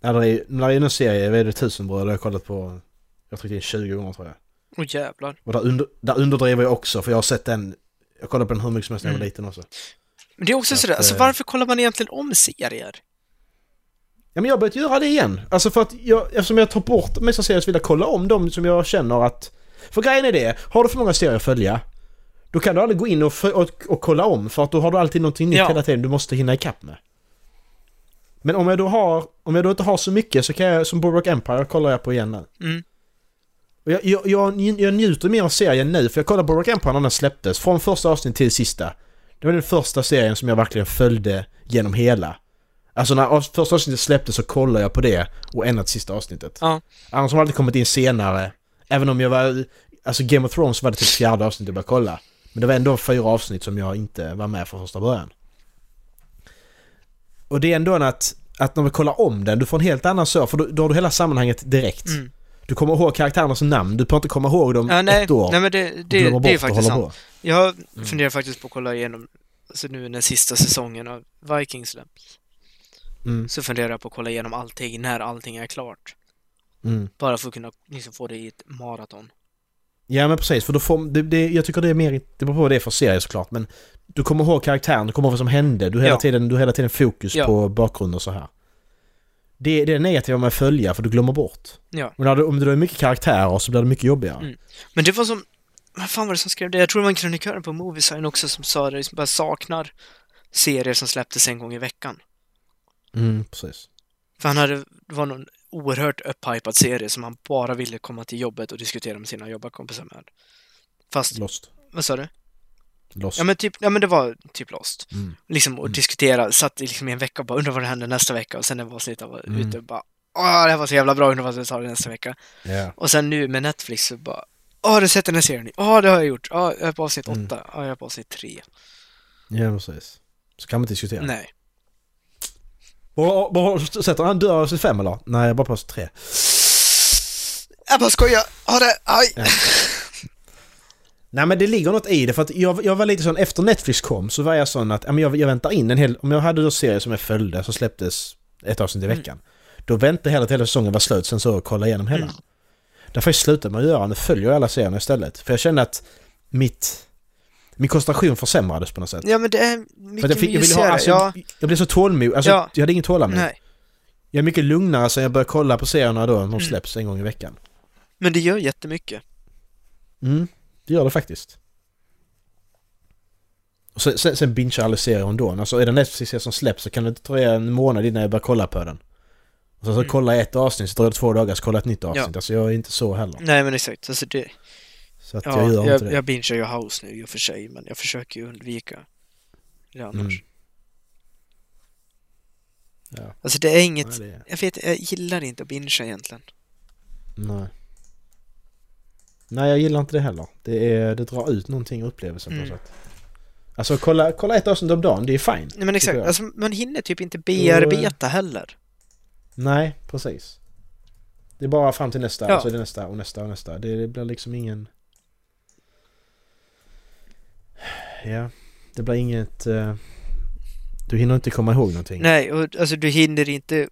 [SPEAKER 4] Ja, det är, när det är en serie, vad är det, Tusenbröd, har jag kollat på, jag har tryckt in 20 gånger tror jag.
[SPEAKER 3] Åh jävlar.
[SPEAKER 4] Och där, under, där underdriver jag också för jag har sett den, jag kollade på den hur mycket som helst när jag var
[SPEAKER 3] Mm.
[SPEAKER 4] liten också.
[SPEAKER 3] Men det är också
[SPEAKER 4] Så
[SPEAKER 3] sådär,
[SPEAKER 4] att,
[SPEAKER 3] alltså
[SPEAKER 4] eh,
[SPEAKER 3] varför kollar man egentligen om serier?
[SPEAKER 4] Ja men jag har börjat göra det igen. Alltså för att jag, eftersom jag tar bort serier så vill jag kolla om dem som jag känner att... För grejen är det, har du för många serier att följa då kan du aldrig gå in och, och, och kolla om för att då har du alltid någonting nytt
[SPEAKER 3] Ja.
[SPEAKER 4] hela tiden du måste hinna ikapp med. Men om jag då har, om jag då inte har så mycket så kan jag, som Boardwalk Empire kollar jag på igen nu.
[SPEAKER 3] Mm.
[SPEAKER 4] Jag, jag, jag, jag njuter mer av serien nu för jag kollade Boardwalk Empire när den släpptes, från första avsnitt till sista. Det var den första serien som jag verkligen följde genom hela. Alltså när första avsnittet släpptes så kollade jag på det och ända till sista avsnittet.
[SPEAKER 3] Ja.
[SPEAKER 4] Annars har det alltid kommit in senare. Även om jag var... Alltså Game of Thrones var det typ fjärde avsnittet jag började kolla. Men det var ändå fyra avsnitt som jag inte var med från första början. Och det är ändå att, att när vi kollar om den, du får en helt annan så, för då, då har du hela sammanhanget direkt.
[SPEAKER 3] Mm.
[SPEAKER 4] Du kommer ihåg karaktärernas namn, du behöver inte komma ihåg dem
[SPEAKER 3] Ja, nej,
[SPEAKER 4] ett år.
[SPEAKER 3] nej men det, det,
[SPEAKER 4] glömmer
[SPEAKER 3] det är faktiskt sant.
[SPEAKER 4] på.
[SPEAKER 3] Jag
[SPEAKER 4] Mm.
[SPEAKER 3] funderar faktiskt på att kolla igenom, alltså nu när sista säsongen av Vikings släpps,
[SPEAKER 4] Mm,
[SPEAKER 3] så funderar jag på att kolla igenom allting när allting är klart.
[SPEAKER 4] mm.
[SPEAKER 3] Bara för att kunna liksom få det i ett maraton.
[SPEAKER 4] Ja men precis, för då får, det, det, jag tycker det är mer, det beror på vad det är för serie såklart men du kommer ihåg karaktären, du kommer ihåg vad som hände, du har hela,
[SPEAKER 3] Ja.
[SPEAKER 4] tiden, du hela tiden fokus
[SPEAKER 3] Ja.
[SPEAKER 4] på bakgrund och så här. Det, det är det negativa med att följa för du glömmer bort.
[SPEAKER 3] Ja.
[SPEAKER 4] Men när du, om du har mycket karaktärer så blir det mycket jobbigare.
[SPEAKER 3] Mm. Men det var som, vad fan var det som skrev det? Jag tror det var en krönikör på Moviesign också som sa det, som bara saknar serier som släpptes en gång i veckan.
[SPEAKER 4] Mm, precis.
[SPEAKER 3] För han hade, det var någon oerhört upphypad serie som han bara ville komma till jobbet och diskutera med sina jobbarkompisar med. Fast,
[SPEAKER 4] Lost.
[SPEAKER 3] vad sa du?
[SPEAKER 4] Lost.
[SPEAKER 3] Ja men typ, ja men det var typ Lost.
[SPEAKER 4] Mm.
[SPEAKER 3] Liksom och
[SPEAKER 4] Mm.
[SPEAKER 3] diskutera, satt liksom i en vecka och bara undrar vad det händer nästa vecka och sen när avsnittet var
[SPEAKER 4] Mm.
[SPEAKER 3] ute och bara Åh, det här var så jävla bra, undrar vad det tar nästa vecka.
[SPEAKER 4] Ja.
[SPEAKER 3] Och sen nu med Netflix så bara Åh, har du sett den här serien? Ja, det har jag gjort. Ja, jag är på avsnitt
[SPEAKER 4] Mm.
[SPEAKER 3] åtta. Ja, jag är på avsnitt tre.
[SPEAKER 4] ja, precis. Så kan man inte diskutera.
[SPEAKER 3] Nej.
[SPEAKER 4] Sätter han dör av sitt fem eller? Nej, bara på tre.
[SPEAKER 3] Jag bara skojar. Ha det. Aj.
[SPEAKER 4] Ja. Nej men det ligger något i det för att jag, jag var lite sån efter Netflix kom så var jag sån att ja, jag, jag väntar in en hel... Om jag hade då serier som jag följde som släpptes ett avsnitt i
[SPEAKER 3] Mm.
[SPEAKER 4] veckan. Då väntade jag hela hela säsongen var slut sen så kolla igenom hela.
[SPEAKER 3] Mm.
[SPEAKER 4] Därför jag med att göra, nu följer jag alla serierna istället. För jag kände att mitt... Min koncentration försämrades på något sätt.
[SPEAKER 3] Ja, men det är
[SPEAKER 4] För
[SPEAKER 3] mycket
[SPEAKER 4] jag, fick, jag, ville ha, alltså,
[SPEAKER 3] ja.
[SPEAKER 4] jag blev så tålmodig, alltså
[SPEAKER 3] Ja.
[SPEAKER 4] jag hade inget tålamod.
[SPEAKER 3] Nej.
[SPEAKER 4] Jag är mycket lugnare sen jag började kolla på serierna då, när de
[SPEAKER 3] Mm.
[SPEAKER 4] släpps en gång i veckan.
[SPEAKER 3] Men det gör jättemycket.
[SPEAKER 4] Mm, det gör det faktiskt. Och sen, sen, sen bingear jag aldrig serier ändå. Alltså är det Netflix-serie som släpps så kan det ta en månad innan jag börjar kolla på den. Och sen så
[SPEAKER 3] Mm.
[SPEAKER 4] kolla ett avsnitt, så tar det två dagar så kolla ett nytt avsnitt.
[SPEAKER 3] Ja.
[SPEAKER 4] Alltså jag är inte så heller.
[SPEAKER 3] Nej men exakt, alltså det...
[SPEAKER 4] Så att
[SPEAKER 3] Ja,
[SPEAKER 4] jag gör
[SPEAKER 3] jag,
[SPEAKER 4] inte det.
[SPEAKER 3] jag bingear ju House nu i och för sig, men jag försöker ju undvika det annars.
[SPEAKER 4] Mm. Ja.
[SPEAKER 3] Alltså det är inget...
[SPEAKER 4] Nej, det är...
[SPEAKER 3] Jag vet, jag gillar inte att bingea egentligen.
[SPEAKER 4] Nej. Nej, jag gillar inte det heller. Det, är, det drar ut någonting ur upplevelsen på
[SPEAKER 3] Mm.
[SPEAKER 4] något sätt. Alltså kolla, kolla ett avsnitt om dagen, det är fine.
[SPEAKER 3] Nej men exakt, alltså man hinner typ inte bearbeta heller.
[SPEAKER 4] Nej, precis. Det är bara fram till nästa,
[SPEAKER 3] Ja.
[SPEAKER 4] och så är det nästa och nästa och nästa. Det, det blir liksom ingen... Ja, det blir inget... eh, Du hinner inte komma ihåg någonting.
[SPEAKER 3] Nej, och alltså du hinner inte...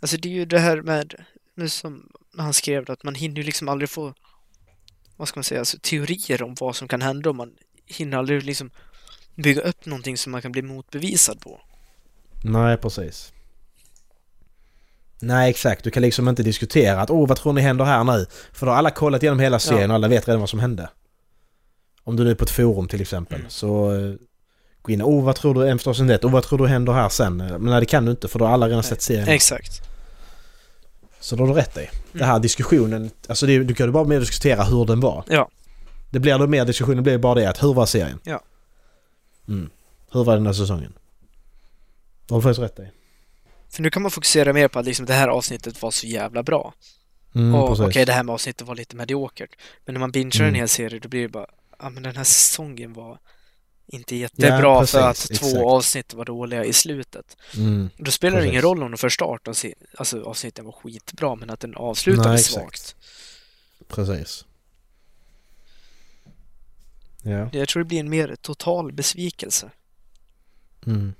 [SPEAKER 3] Alltså det är ju det här med, nu som han skrev det, att man hinner ju liksom aldrig få, vad ska man säga, alltså teorier om vad som kan hända och man hinner aldrig liksom bygga upp någonting som man kan bli motbevisad på.
[SPEAKER 4] Nej, precis. Nej, exakt. Du kan liksom inte diskutera att åh, vad tror ni händer här nu? För då har alla kollat igenom hela serien
[SPEAKER 3] Ja.
[SPEAKER 4] och alla vet redan vad som hände. Om du nu är på ett forum till exempel,
[SPEAKER 3] Mm.
[SPEAKER 4] så eh, gå in och vad tror du, en förstås inte åh, vad tror du händer här sen? Men nej, det kan du inte för då har alla redan sett serien.
[SPEAKER 3] Exakt.
[SPEAKER 4] Så då har du rätt i.
[SPEAKER 3] Mm.
[SPEAKER 4] här diskussionen, alltså det, du kan ju bara mer diskutera hur den var.
[SPEAKER 3] Ja.
[SPEAKER 4] Det blir då mer diskussionen blir bara det att hur var serien?
[SPEAKER 3] Ja.
[SPEAKER 4] Mm. Hur var den här säsongen? Det har du faktiskt rätt i.
[SPEAKER 3] För nu kan man fokusera mer på att liksom det här avsnittet var så jävla bra.
[SPEAKER 4] Mm,
[SPEAKER 3] och okej, det här med avsnittet var lite mediokert. Men när man bingear en
[SPEAKER 4] Mm.
[SPEAKER 3] hel serie, då blir det bara, ja men den här säsongen var inte jättebra
[SPEAKER 4] precis,
[SPEAKER 3] för att två
[SPEAKER 4] exakt.
[SPEAKER 3] avsnitt var dåliga i slutet.
[SPEAKER 4] Mm.
[SPEAKER 3] Då spelar det ingen roll om de första 18 se- alltså, avsnitten var skitbra, men att den avslutade
[SPEAKER 4] Nej, exakt.
[SPEAKER 3] svagt.
[SPEAKER 4] Precis. Ja.
[SPEAKER 3] Jag tror det blir en mer total besvikelse.
[SPEAKER 4] Mm.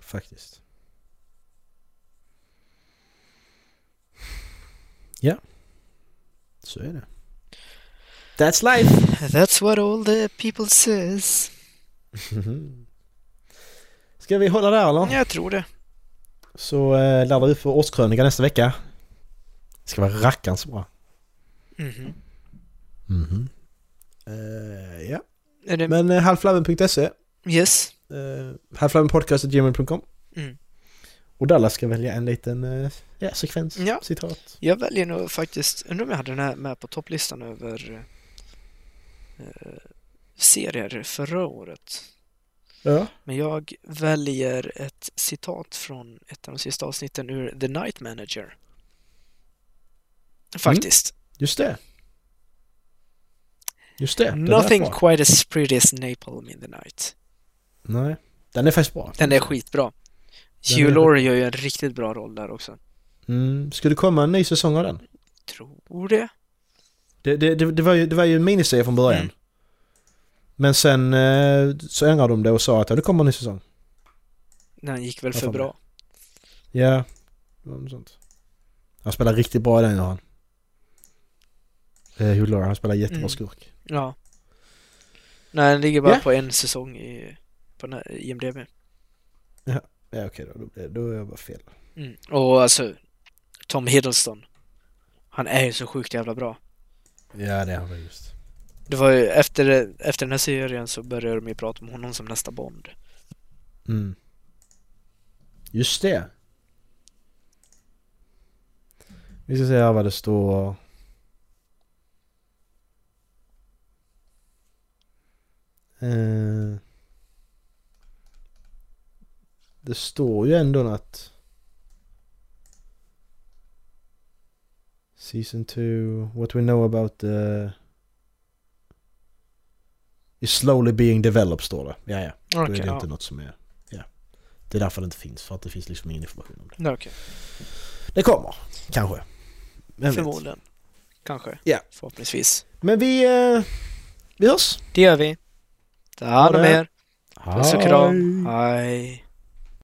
[SPEAKER 4] Faktiskt. Ja. Så är det. That's life!
[SPEAKER 3] That's what all the people says.
[SPEAKER 4] Ska vi hålla där eller?
[SPEAKER 3] Jag tror det.
[SPEAKER 4] Så eh, laddar vi för årskrönika nästa vecka. Det ska vara rackarns bra.
[SPEAKER 3] Mhm.
[SPEAKER 4] Mhm. Eh, ja.
[SPEAKER 3] Är det...
[SPEAKER 4] Men eh, halflabben.se
[SPEAKER 3] Yes.
[SPEAKER 4] uh, halflabbenpodcast.gmail.com
[SPEAKER 3] Mm.
[SPEAKER 4] Och Dallas ska välja en liten eh, ja, sekvens,
[SPEAKER 3] Ja.
[SPEAKER 4] citat.
[SPEAKER 3] Jag väljer nog faktiskt, undrar om jag hade den här med på topplistan över eh, serier förra året.
[SPEAKER 4] Ja.
[SPEAKER 3] Men jag väljer ett citat från ett av de sista avsnitten ur The Night Manager. Faktiskt.
[SPEAKER 4] Just det. Just det.
[SPEAKER 3] Nothing quite as pretty as Napalm in the Night.
[SPEAKER 4] Nej. Den är faktiskt bra.
[SPEAKER 3] Den är skitbra.
[SPEAKER 4] Den
[SPEAKER 3] Hugh
[SPEAKER 4] är-
[SPEAKER 3] Laurie gör ju en riktigt bra roll där också.
[SPEAKER 4] Mm. Ska det komma en ny säsong av den?
[SPEAKER 3] Tror det.
[SPEAKER 4] Det, det, det, det, var, ju, det var ju en miniserie från början.
[SPEAKER 3] Mm.
[SPEAKER 4] Men sen eh, så ändrade de det och sa att ja, det kommer en ny säsong.
[SPEAKER 3] Den gick väl för bra.
[SPEAKER 4] Ja, något sånt. Han spelar riktigt bra i den han. Eh, Hugh han spelar jättebra
[SPEAKER 3] Mm.
[SPEAKER 4] skurk.
[SPEAKER 3] Ja. Nej, den ligger bara
[SPEAKER 4] Ja.
[SPEAKER 3] på en säsong i, på den här IMDB.
[SPEAKER 4] Ja okej då, då, då är jag bara fel.
[SPEAKER 3] Mm. Och alltså, Tom Hiddleston. Han är ju så sjukt jävla bra.
[SPEAKER 4] Ja det är han väl just.
[SPEAKER 3] Det var ju efter, efter den här serien så började de ju prata om honom som nästa Bond.
[SPEAKER 4] Mm. Just det. Vi ska se här vad det står. Eh, det står ju ändå att Season 2, what we know about the is slowly being developed står det. Ja, ja. Då är
[SPEAKER 3] Okej,
[SPEAKER 4] det
[SPEAKER 3] ja.
[SPEAKER 4] inte något som är... Ja. Det är därför det inte finns, för att det finns liksom ingen information om det.
[SPEAKER 3] Nej, okej.
[SPEAKER 4] Det kommer, kanske. Vem vet?
[SPEAKER 3] Förmodligen. Kanske.
[SPEAKER 4] Ja.
[SPEAKER 3] Förhoppningsvis.
[SPEAKER 4] Men vi... Eh, vi hörs!
[SPEAKER 3] Det gör vi. Ta hand om
[SPEAKER 4] det.
[SPEAKER 3] er. Puss och kram. Hej.